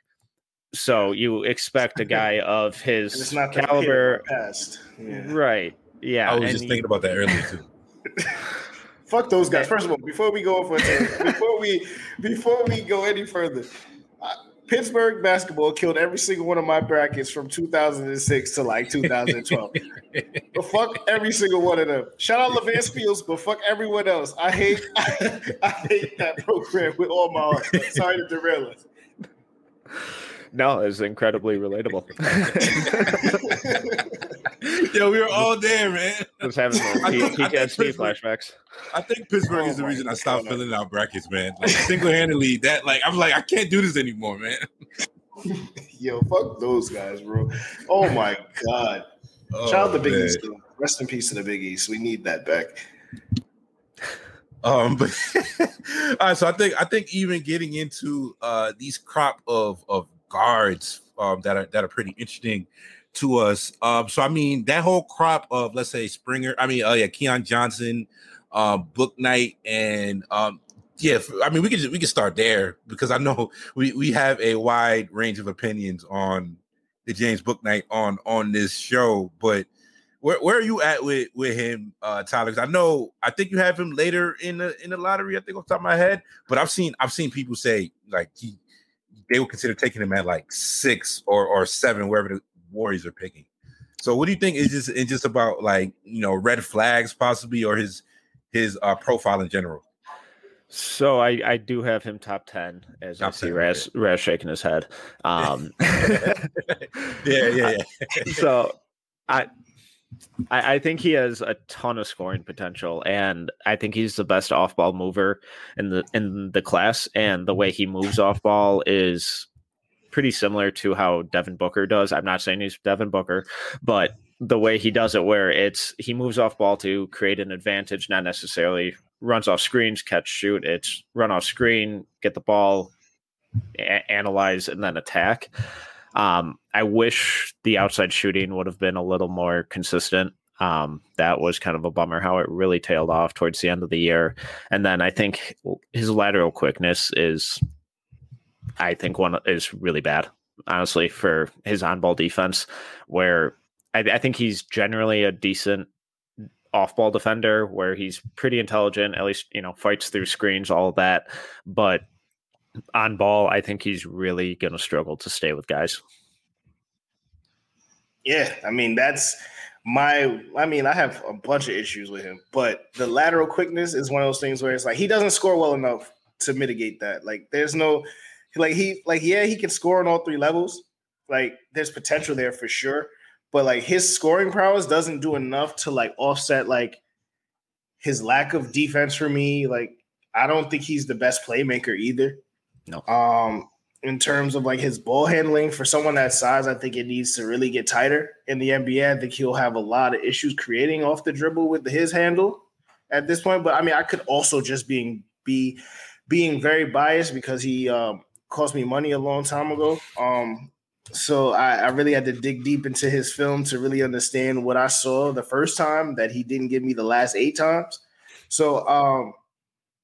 [SPEAKER 3] So you expect a guy of his it's not caliber,
[SPEAKER 1] past.
[SPEAKER 3] Yeah. right? Yeah,
[SPEAKER 2] I was just thinking about that earlier too.
[SPEAKER 1] Fuck those guys. First of all, before we go for before we before we go any further, uh, Pittsburgh basketball killed every single one of my brackets from 2006 to like 2012. but fuck every single one of them. Shout out Levance Fields, but fuck everyone else. I hate I, I hate that program with all my heart. Sorry to derail us.
[SPEAKER 3] No, it's incredibly relatable.
[SPEAKER 2] Yo, we were all there, man.
[SPEAKER 3] Just having PTSD flashbacks.
[SPEAKER 2] I think Pittsburgh oh is the reason I stopped filling out brackets, man. Like single handedly, that like I'm like I can't do this anymore, man.
[SPEAKER 1] Yo, fuck those guys, bro. Oh my God. Oh, Shout out the Big man. East. Rest in peace to the Big East. We need that back.
[SPEAKER 2] Um, but all right, so I think I think even getting into uh these crop of of guards um, that are that are pretty interesting to us. Um, so I mean that whole crop of let's say Springer, I mean, oh uh, yeah, Keon Johnson, um, Bouknight, and um, yeah, I mean we could we could start there because I know we we have a wide range of opinions on the James Bouknight on on this show, but where, where are you at with with him, uh, Tyler? Because I know I think you have him later in the in the lottery. I think off the top of my head, but I've seen I've seen people say like he they would consider taking him at like six or or seven, wherever the Warriors are picking. So, what do you think is just it's just about like you know red flags possibly, or his his uh, profile in general?
[SPEAKER 3] So I, I do have him top ten as top I see 10, Raz, yeah. Raz shaking his head. Um,
[SPEAKER 2] yeah, yeah, yeah.
[SPEAKER 3] so I I, I, think he has a ton of scoring potential, and I think he's the best off ball mover in the in the class. And the way he moves off ball is pretty similar to how Devin Booker does. I'm not saying he's Devin Booker, but the way he does it, where it's he moves off ball to create an advantage, not necessarily runs off screens, catch, shoot. It's run off screen, get the ball, a- analyze, and then attack. Um, I wish the outside shooting would have been a little more consistent. Um, that was kind of a bummer how it really tailed off towards the end of the year. And then I think his lateral quickness is, I think one is really bad, honestly, for his on ball defense, where I, I think he's generally a decent off ball defender where he's pretty intelligent, at least, you know, fights through screens, all that. But on ball, I think he's really going to struggle to stay with guys.
[SPEAKER 1] Yeah, I mean that's my. I mean, I have a bunch of issues with him, but the lateral quickness is one of those things where it's like he doesn't score well enough to mitigate that. Like, there's no, like he, like yeah, he can score on all three levels. Like, there's potential there for sure, but like his scoring prowess doesn't do enough to like offset like his lack of defense for me. Like, I don't think he's the best playmaker either.
[SPEAKER 3] No.
[SPEAKER 1] Um, in terms of like his ball handling for someone that size, I think it needs to really get tighter in the NBA. I think he'll have a lot of issues creating off the dribble with his handle at this point. But I mean, I could also just being be being very biased because he um, cost me money a long time ago. Um, so I, I, really had to dig deep into his film to really understand what I saw the first time that he didn't give me the last eight times. So um,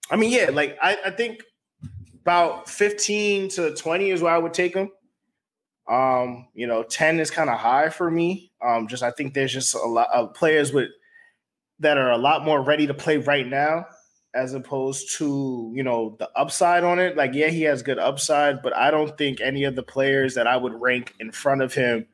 [SPEAKER 1] I mean, yeah, like I, I think about 15 to 20 is where I would take him. Um, you know, 10 is kind of high for me. Um, just I think there's just a lot of players with that are a lot more ready to play right now as opposed to, you know, the upside on it. Like, yeah, he has good upside, but I don't think any of the players that I would rank in front of him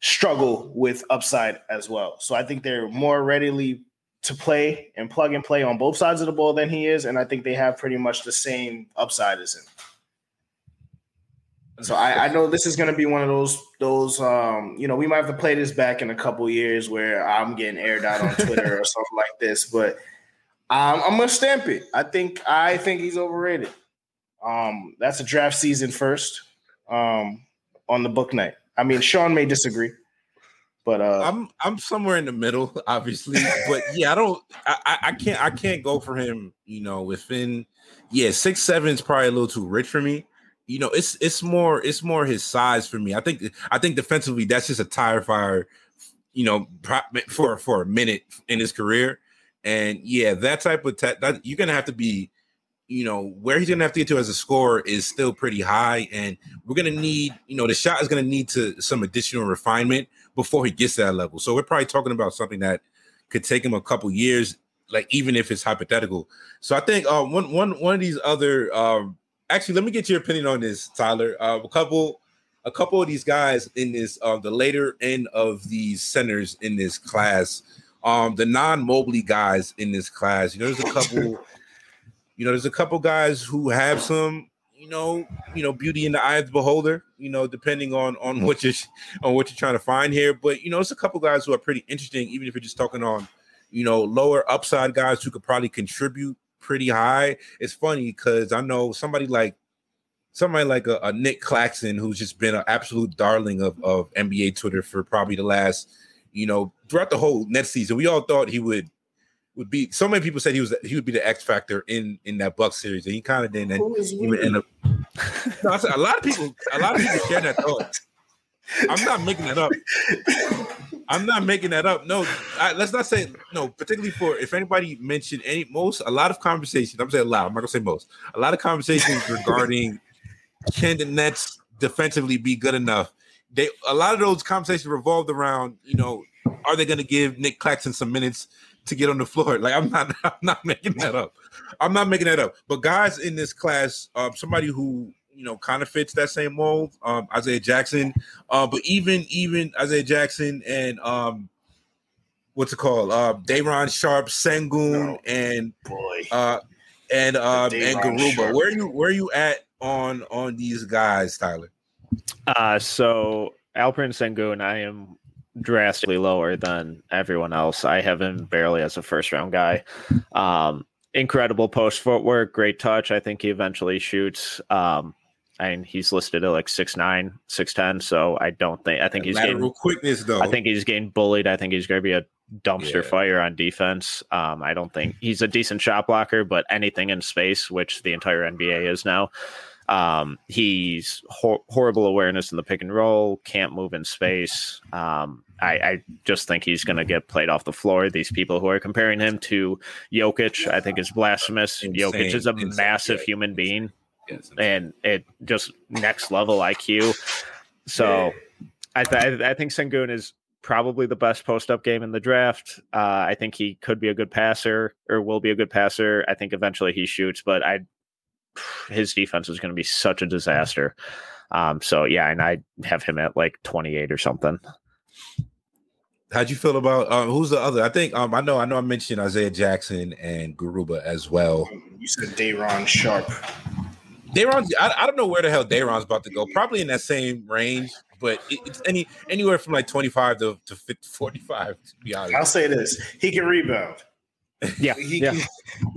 [SPEAKER 1] struggle with upside as well. So I think they're more readily to play and plug and play on both sides of the ball than he is, and I think they have pretty much the same upside as him. So I, I know this is going to be one of those those um, you know we might have to play this back in a couple years where I'm getting aired out on Twitter or something like this, but um, I'm gonna stamp it. I think I think he's overrated. Um, that's a draft season first um, on the Bouknight. I mean, Sean may disagree. But uh,
[SPEAKER 2] I'm I'm somewhere in the middle, obviously. but yeah, I don't I, I can't I can't go for him, you know, within yeah, six seven is probably a little too rich for me. You know, it's it's more it's more his size for me. I think I think defensively that's just a tire fire, you know, for for a minute in his career. And yeah, that type of te- that you're gonna have to be you know where he's gonna have to get to as a scorer is still pretty high, and we're gonna need you know the shot is gonna need to some additional refinement before he gets to that level. So we're probably talking about something that could take him a couple years, like even if it's hypothetical. So I think uh, one one one of these other um, actually, let me get your opinion on this, Tyler. Uh, a couple a couple of these guys in this uh, the later end of these centers in this class, um, the non-Mobley guys in this class. You know, there's a couple. you know, there's a couple guys who have some you know, you know, beauty in the eye of the beholder. You know, depending on on mm. what you're on what you're trying to find here. But you know, it's a couple guys who are pretty interesting, even if you're just talking on, you know, lower upside guys who could probably contribute pretty high. It's funny because I know somebody like somebody like a, a, Nic Claxton who's just been an absolute darling of of NBA Twitter for probably the last, you know, throughout the whole net season. We all thought he would would be so many people said he was he would be the X factor in in that Buck series, and he kind of didn't. And he end up. No, a lot of people, a lot of people share that thought. I'm not making that up. I'm not making that up. No, I, let's not say no. Particularly for if anybody mentioned any most a lot of conversations. I'm saying a lot. I'm not gonna say most. A lot of conversations regarding can the Nets defensively be good enough? They a lot of those conversations revolved around you know are they going to give Nic Claxton some minutes? To get on the floor. Like I'm not, I'm not making that up. I'm not making that up. But guys in this class, um, somebody who you know kind of fits that same mold, um, Isaiah Jackson. Uh, but even even Isaiah Jackson and um, what's it called? Uh, Day'Ron Sharpe, Sengun, oh, and
[SPEAKER 1] boy,
[SPEAKER 2] uh, and um, and Garuba. Sharpe. Where are you where are you at on on these guys, Tyler?
[SPEAKER 3] Uh, so Alperen Sengun, I am drastically lower than everyone else. I have him barely as a first round guy. Um, incredible post footwork, great touch. I think he eventually shoots. Um, and he's listed at like six nine, six ten. So I don't think I think he's
[SPEAKER 2] lateral
[SPEAKER 3] getting
[SPEAKER 2] quickness though.
[SPEAKER 3] I think he's getting bullied. I think he's going to be a dumpster
[SPEAKER 2] Yeah.
[SPEAKER 3] fire on defense. Um, I don't think he's a decent shot blocker, but anything in space, which the entire NBA is now, um, he's hor- horrible awareness in the pick and roll, can't move in space. Um, I, I just think he's going to get played off the floor. These people who are comparing him to Jokic, I think is blasphemous.
[SPEAKER 2] Insane,
[SPEAKER 3] Jokic is a
[SPEAKER 2] insane,
[SPEAKER 3] massive
[SPEAKER 2] yeah.
[SPEAKER 3] human being
[SPEAKER 2] Yes.
[SPEAKER 3] and it just next level IQ. So I, th- I think Sengun is probably the best post up game in the draft. Uh, I think he could be a good passer or will be a good passer. I think eventually he shoots, but I his defense is going to be such a disaster. Um, so yeah, and I have him at like 28 or something.
[SPEAKER 2] How'd you feel about um, who's the other? I think um, I know I know I mentioned Isaiah Jackson and Garuba as well.
[SPEAKER 1] You said Day'Ron Sharpe.
[SPEAKER 2] Day'Ron, I, I don't know where the hell Day'Ron's about to go. Probably in that same range, but it, it's any anywhere from like twenty five to, to 50, 45, To be honest,
[SPEAKER 1] I'll say this: he can rebound.
[SPEAKER 3] Yeah,
[SPEAKER 1] He
[SPEAKER 3] yeah.
[SPEAKER 1] can,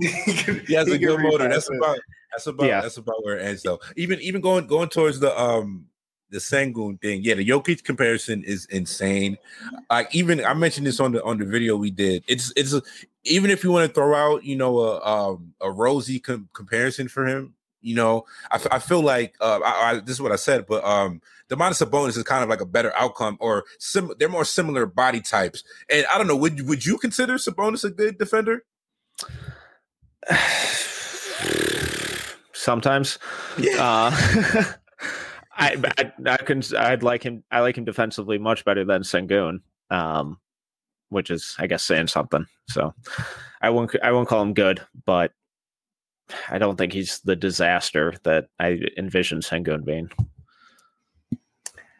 [SPEAKER 1] he can,
[SPEAKER 2] he has a
[SPEAKER 1] he can
[SPEAKER 2] good motor. That's about that's about
[SPEAKER 3] Yeah.
[SPEAKER 2] that's about where it ends though. Even even going going towards the um the Sengun thing, yeah, the Jokic comparison is insane. Like even I mentioned this on the on the video we did. It's it's a, even if you want to throw out you know a um a rosy com- comparison for him, you know, I, f- I feel like uh I, I, this is what I said, but um the Sabonis is kind of like a better outcome, or sim- they're more similar body types. And I don't know, would would you consider Sabonis a good defender?
[SPEAKER 3] Sometimes. Uh, I, I I can I'd like him I like him defensively much better than Sengun, um, which is I guess saying something. So I won't I won't call him good, but I don't think he's the disaster that I envision Sengun being.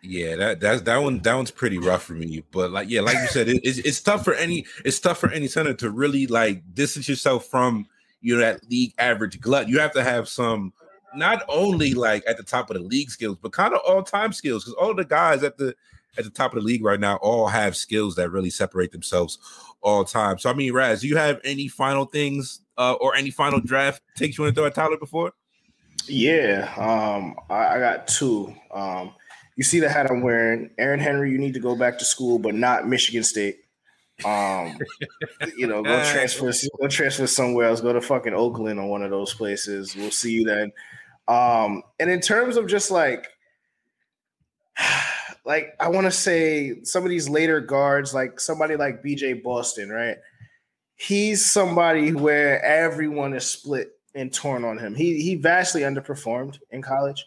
[SPEAKER 2] Yeah, that that's that one that one's pretty rough for me. But like yeah, like you said, it, it's it's tough for any it's tough for any center to really like distance yourself from you know that league average glut. You have to have some not only like at the top of the league skills, but kind of all time skills because all the guys at the at the top of the league right now all have skills that really separate themselves all time. So I mean, Raz, do you have any final things uh, or any final draft takes you want to throw at Tyler before?
[SPEAKER 1] Yeah, um, I, I got two. Um, you see the hat I'm wearing, Aaron Henry. You need to go back to school, but not Michigan State. Um, you know, go transfer, go transfer somewhere else. Go to fucking Oakland or one of those places. We'll see you then. Um, and in terms of just like, like I want to say some of these later guards, like somebody like BJ Boston, right? He's somebody where everyone is split and torn on him. He he vastly underperformed in college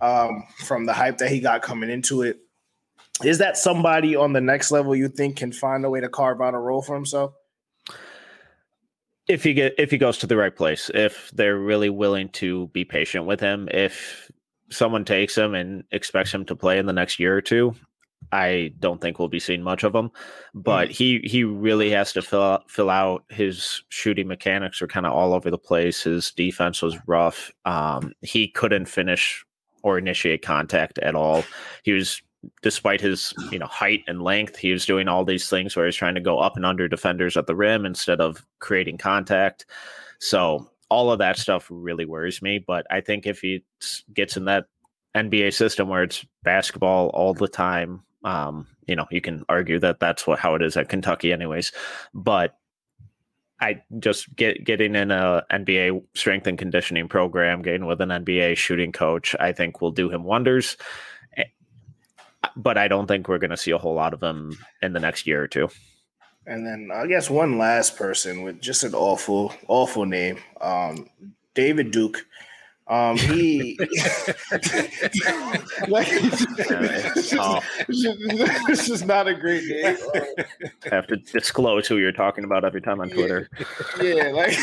[SPEAKER 1] um, from the hype that he got coming into it. Is that somebody on the next level you think can find a way to carve out a role for himself?
[SPEAKER 3] if he get if he goes to the right place, if they're really willing to be patient with him, if someone takes him and expects him to play in the next year or two, I don't think we'll be seeing much of him. But he he really has to fill out, fill out his shooting mechanics are kind of all over the place. His defense was rough. Um, he couldn't finish or initiate contact at all. He was despite his you know height and length he was doing all these things where he's trying to go up and under defenders at the rim instead of creating contact. So all of that stuff really worries me but i think if he gets in that nba system where it's basketball all the time um you know you can argue that that's what how it is at kentucky anyways but I just get getting in a NBA strength and conditioning program, getting with an NBA shooting coach, I think will do him wonders but I don't think we're going to see a whole lot of them in the next year or two.
[SPEAKER 1] And then I guess one last person with just an awful, awful name, um, David Duke. Um, he like, it's, just,
[SPEAKER 3] Oh.
[SPEAKER 1] it's just- not a great name.
[SPEAKER 3] I have to disclose who you're talking about every time on Twitter.
[SPEAKER 1] yeah, like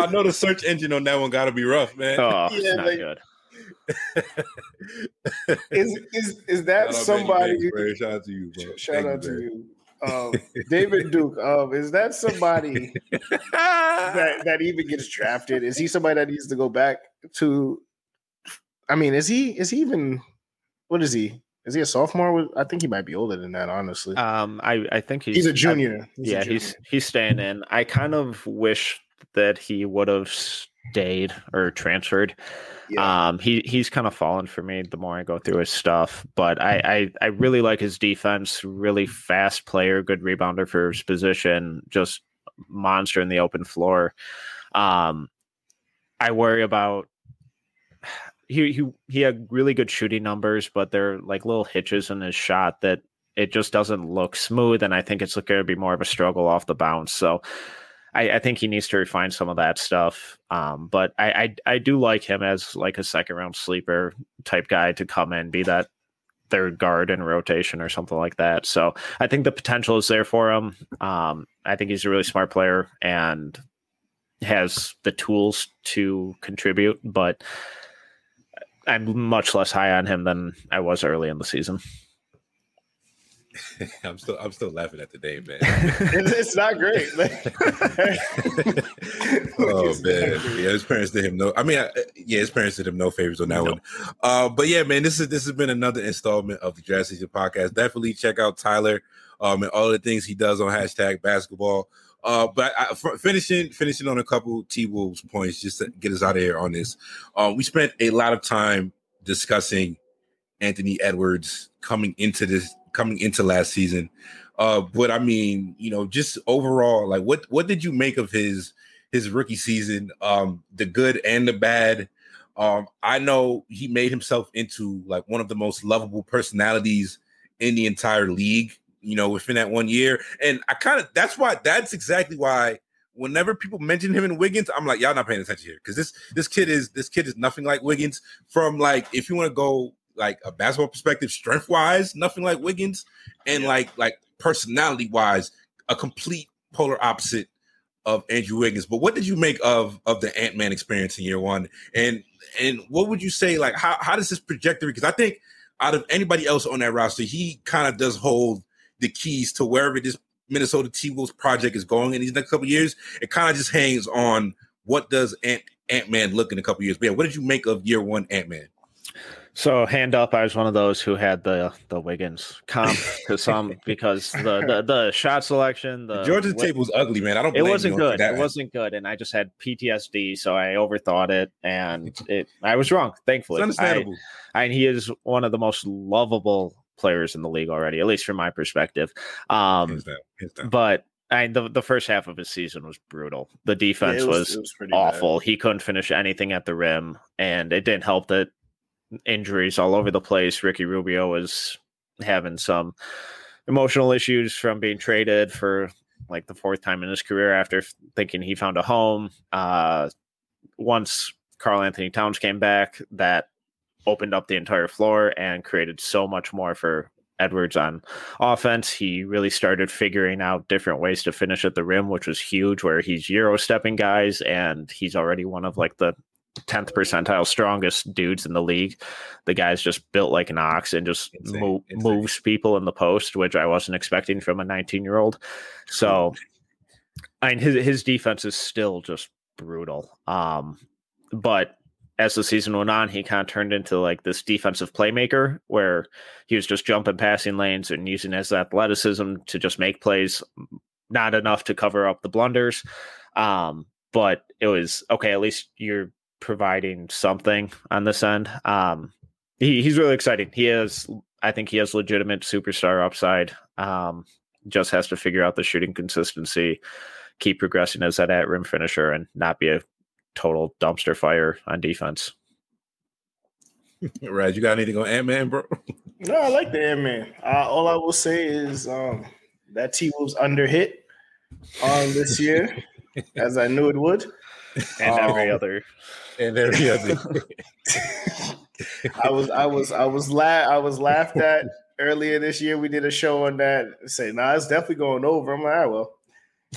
[SPEAKER 2] I know the search engine on that one got to be rough, man.
[SPEAKER 3] Oh,
[SPEAKER 1] Yeah,
[SPEAKER 3] it's not
[SPEAKER 1] like-
[SPEAKER 3] good.
[SPEAKER 1] Is is is
[SPEAKER 2] Shout
[SPEAKER 1] that
[SPEAKER 2] out
[SPEAKER 1] somebody?
[SPEAKER 2] Benny Shout out to you, bro.
[SPEAKER 1] Shout
[SPEAKER 2] Thank
[SPEAKER 1] out to you, um, David Duke. Um, is that somebody that that even gets drafted? Is he somebody that needs to go back to? I mean, is he is he even? What is he? Is he a sophomore? I think he might be older than that, honestly.
[SPEAKER 3] Um, I I think he's
[SPEAKER 1] he's a junior. He's
[SPEAKER 3] yeah,
[SPEAKER 1] a junior.
[SPEAKER 3] he's he's staying in. I kind of wish that he would have stayed or transferred.
[SPEAKER 1] Yeah.
[SPEAKER 3] Um, he he's kind of fallen for me the more I go through his stuff. But I, I I really like his defense. Really fast player, good rebounder for his position. Just monster in the open floor. Um, I worry about he he he had really good shooting numbers, but there are like little hitches in his shot that it just doesn't look smooth, and I think it's going to be more of a struggle off the bounce. So. I, I think he needs to refine some of that stuff, um, but I, I I do like him as like a second round sleeper type guy to come in, be that third guard in rotation or something like that. So I think the potential is there for him. Um, I think he's a really smart player and has the tools to contribute, but I'm much less high on him than I was early in the season.
[SPEAKER 2] I'm still I'm still laughing at the name, man.
[SPEAKER 1] it's, not great.
[SPEAKER 2] oh man, yeah, his parents did him no. I mean, I, yeah, his parents did him no favors on that no. one. Uh, but yeah, man, this is this has been another installment of the Draft Season podcast. Definitely check out Tyler um, and all the things he does on hashtag basketball. Uh, but I, finishing finishing on a couple T Wolves points just to get us out of here on this. Um, we spent a lot of time discussing Anthony Edwards coming into this coming into last season. Uh, but I mean, you know, just overall, like what what did you make of his his rookie season? Um, the good and the bad. Um, I know he made himself into like one of the most lovable personalities in the entire league, you know, within that one year. And I kind of that's why that's exactly why whenever people mention him and Wiggins, I'm like, y'all not paying attention here. Cause this this kid is this kid is nothing like Wiggins from like if you want to go like a basketball perspective, strength wise, nothing like Wiggins, and yeah. like like personality wise, a complete polar opposite of Andrew Wiggins. But what did you make of of the Ant Man experience in year one? And and what would you say like how how does this trajectory? Because I think out of anybody else on that roster, he kind of does hold the keys to wherever this Minnesota T Wolves project is going in these next couple years. It kind of just hangs on what does Ant Ant Man look in a couple years. But yeah, what did you make of year one Ant Man?
[SPEAKER 3] So hand up, I was one of those who had the the Wiggins comp to some because the, the the shot selection, the
[SPEAKER 2] Georgia tape was ugly, man. I don't.
[SPEAKER 3] It wasn't good. It wasn't good, and I just had PTSD, so I overthought it, and it. I was wrong. Thankfully,
[SPEAKER 2] it's understandable.
[SPEAKER 3] I, and he is one of the most lovable players in the league already, at least from my perspective. Um, hands down, hands down. but I the the first half of his season was brutal. The defense yeah, was, was, was awful. Bad. He couldn't finish anything at the rim, and it didn't help that injuries all over the place. Ricky Rubio was having some emotional issues from being traded for like the fourth time in his career after thinking he found a home. Uh, once Karl-Anthony Towns came back, that opened up the entire floor and created so much more for Edwards on offense. He really started figuring out different ways to finish at the rim, which was huge, where he's Euro stepping guys and he's already one of like the 10th percentile strongest dudes in the league. The guy's just built like an ox and just insane, mo- insane. moves people in the post, which I wasn't expecting from a 19 year old. So, I mean, his, his defense is still just brutal. Um, but as the season went on, he kind of turned into like this defensive playmaker where he was just jumping passing lanes and using his athleticism to just make plays, not enough to cover up the blunders. Um, but it was okay, at least you're providing something on this end. Um, he, he's really exciting. He has, I think, he has legitimate superstar upside. Um, just has to figure out the shooting consistency, keep progressing as that at rim finisher, and not be a total dumpster fire on defense.
[SPEAKER 2] Right, you got anything on Ant Man, bro?
[SPEAKER 1] No, I like the Ant Man. Uh, all I will say is um, that T Wolves under hit on this year, as I knew it would,
[SPEAKER 3] and um, every other
[SPEAKER 2] and every other.
[SPEAKER 1] I was I was I was la- I was laughed at earlier this year. We did a show on that. Say, nah, it's definitely going over. I'm like, all right, well,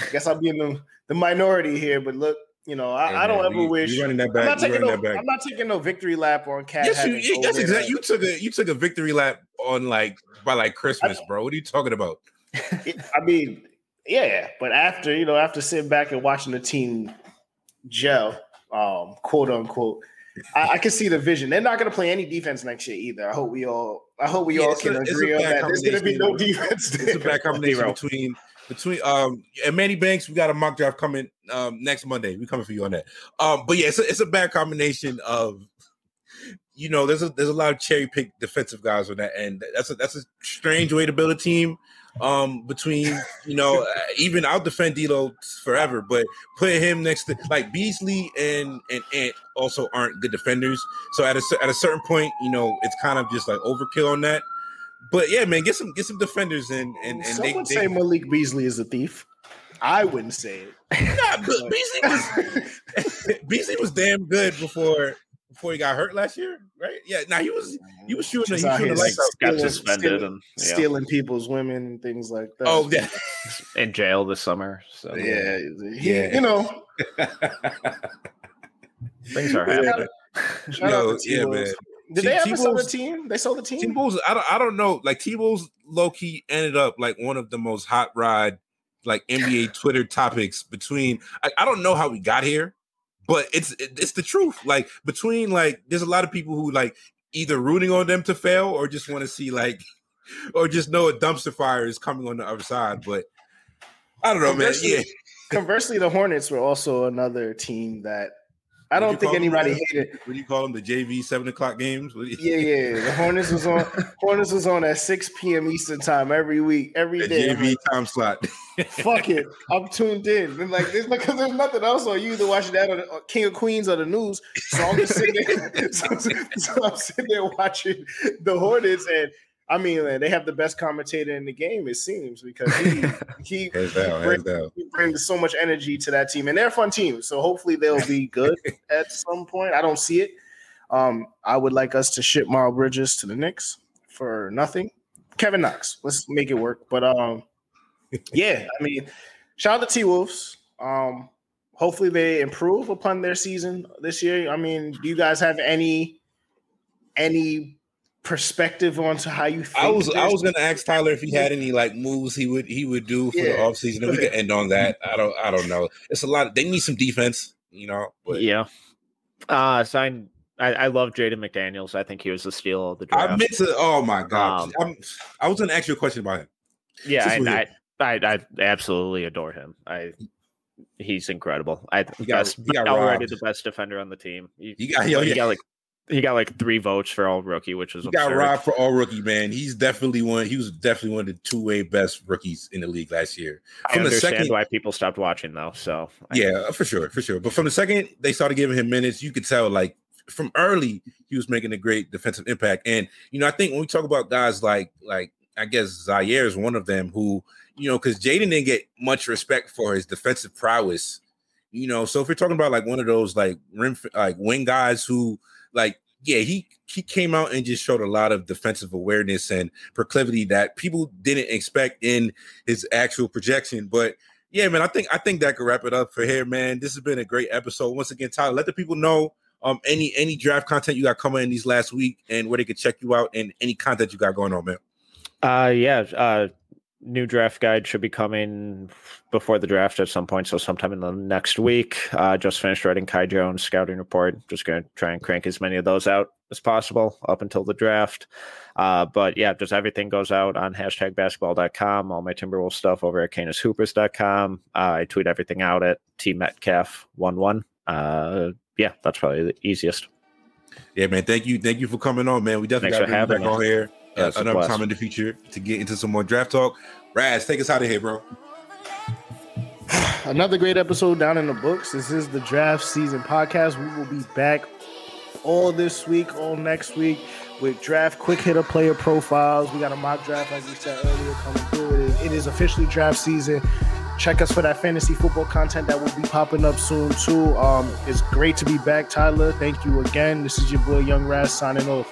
[SPEAKER 1] I guess I'll be in the, the minority here. But look, you know, I, hey, I don't
[SPEAKER 2] man,
[SPEAKER 1] ever
[SPEAKER 2] you,
[SPEAKER 1] wish.
[SPEAKER 2] You running that back? I'm not,
[SPEAKER 1] taking
[SPEAKER 2] no,
[SPEAKER 1] that back. I'm not taking no victory lap on cat.
[SPEAKER 2] Yes, you, that's exactly. You took a you took a victory lap on like by like Christmas, I, bro. What are you talking about?
[SPEAKER 1] I mean, yeah, yeah, but after you know, after sitting back and watching the team gel, um, quote unquote. I, I, can see the vision. They're not going to play any defense next year either. I hope we all. I hope we yeah, all can a, agree on that. There's going to be no defense.
[SPEAKER 2] It's a bad combination between between um and Manny Banks. We got a mock draft coming um next Monday. We coming for you on that. Um, but yeah, it's a, it's a bad combination of you know, there's a there's a lot of cherry pick defensive guys on that end. That's a that's a strange way to build a team. Um, between you know, even I'll defend D'Lo forever, but put him next to like Beasley and and Ant also aren't good defenders. So at a at a certain point, you know, it's kind of just like overkill on that. But yeah, man, get some get some defenders in. And, and
[SPEAKER 1] someone they, say they, Malik Beasley is a thief. I wouldn't say it. Nah,
[SPEAKER 2] Beasley was Beasley was damn good before before he got hurt last year, right? Yeah. Now he was mm-hmm. he was shooting. He was shooting like
[SPEAKER 3] got suspended
[SPEAKER 1] stealing, and yeah. stealing people's women and things like that.
[SPEAKER 2] Oh yeah,
[SPEAKER 3] in jail this summer. So
[SPEAKER 1] yeah, he, yeah. you know,
[SPEAKER 3] things are happening.
[SPEAKER 2] Shout Yo, yeah, man.
[SPEAKER 1] Did T- they ever sell the team? They sold the team.
[SPEAKER 2] T-Wolves, I don't, I don't know. Like T-Wolves, low key ended up like one of the most hot ride like NBA Twitter topics between. I, I don't know how we got here but it's it's the truth. Like between like, there's a lot of people who like either rooting on them to fail or just want to see like, or just know a dumpster fire is coming on the other side. But I don't know, man. Yeah.
[SPEAKER 1] Conversely, the Hornets were also another team that I don't think anybody them, hated.
[SPEAKER 2] What do you call them? The JV seven o'clock games?
[SPEAKER 1] yeah, yeah. The Hornets was on. Hornets was on at six p.m. Eastern time every week, every the day.
[SPEAKER 2] JV time slot.
[SPEAKER 1] Fuck it, I'm tuned in. And like, there's because there's nothing else on. You either watching that or the, King of Queens or the news. So I'm just sitting there. so, so I'm sitting there watching the Hornets and I mean, they have the best commentator in the game, it seems, because he he, down, he, brings, he, brings, so much energy to that team, and they're a fun team. So hopefully they'll be good at some point. I don't see it. Um, I would like us to ship Miles Bridges to the Knicks for nothing. Kevin Knox, let's make it work. But um, yeah, I mean, shout out to T Wolves. Um, hopefully they improve upon their season this year. I mean, do you guys have any any perspective onto how you
[SPEAKER 2] I was I was gonna ask Tyler if he had any like moves he would he would do for yeah. the offseason. And we could end on that. I don't I don't know. It's a lot of, they need some defense, you know.
[SPEAKER 3] But. Yeah. Uh sign I, I love Jaden McDaniels. I think he was the steal of the draft.
[SPEAKER 2] I meant to oh my god. Um, i was gonna ask you a question about him.
[SPEAKER 3] Yeah, I, I, I, I absolutely adore him. I he's incredible. I he got, best, he got already the best defender on the team. He, he got, yo, he got like he got like three votes for all rookie, which was
[SPEAKER 2] he got robbed for all rookie. Man, he's definitely one. He was definitely one of the two way best rookies in the league last year.
[SPEAKER 3] From I understand second, why people stopped watching though. So
[SPEAKER 2] I yeah, for sure, for sure. But from the second they started giving him minutes, you could tell like from early he was making a great defensive impact. And you know, I think when we talk about guys like like I guess Ziaire is one of them who you know because Jaden didn't get much respect for his defensive prowess. You know, so if you're talking about like one of those like rim like wing guys who like yeah, he he came out and just showed a lot of defensive awareness and proclivity that people didn't expect in his actual projection. But yeah, man, I think I think that could wrap it up for here, man. This has been a great episode. Once again, Tyler, let the people know um any any draft content you got coming in these last week and where they could check you out and any content you got going on, man.
[SPEAKER 3] Uh yeah, uh new draft guide should be coming before the draft at some point. So sometime in the next week. Uh, just finished writing Kai Jones scouting report. Just going to try and crank as many of those out as possible up until the draft. Uh, but yeah, just everything goes out on hashtag basketball.com. All my Timberwolves stuff over at canishoopus.com. Uh, I tweet everything out at T Metcalf one one. Uh, yeah, that's probably the easiest.
[SPEAKER 2] Yeah, man. Thank you. Thank you for coming on, man. We definitely got to back on here uh, another time in the future to get into some more draft talk. Raz, take us out of here, bro.
[SPEAKER 1] Another great episode down in the books. This is the draft season podcast. We will be back all this week, all next week with draft quick hitter player profiles. We got a mock draft, like we said earlier, coming through. It is, officially draft season. Check us for that fantasy football content that will be popping up soon too. Um, it's great to be back, Tyler. Thank you again. This is your boy Young Raz signing off.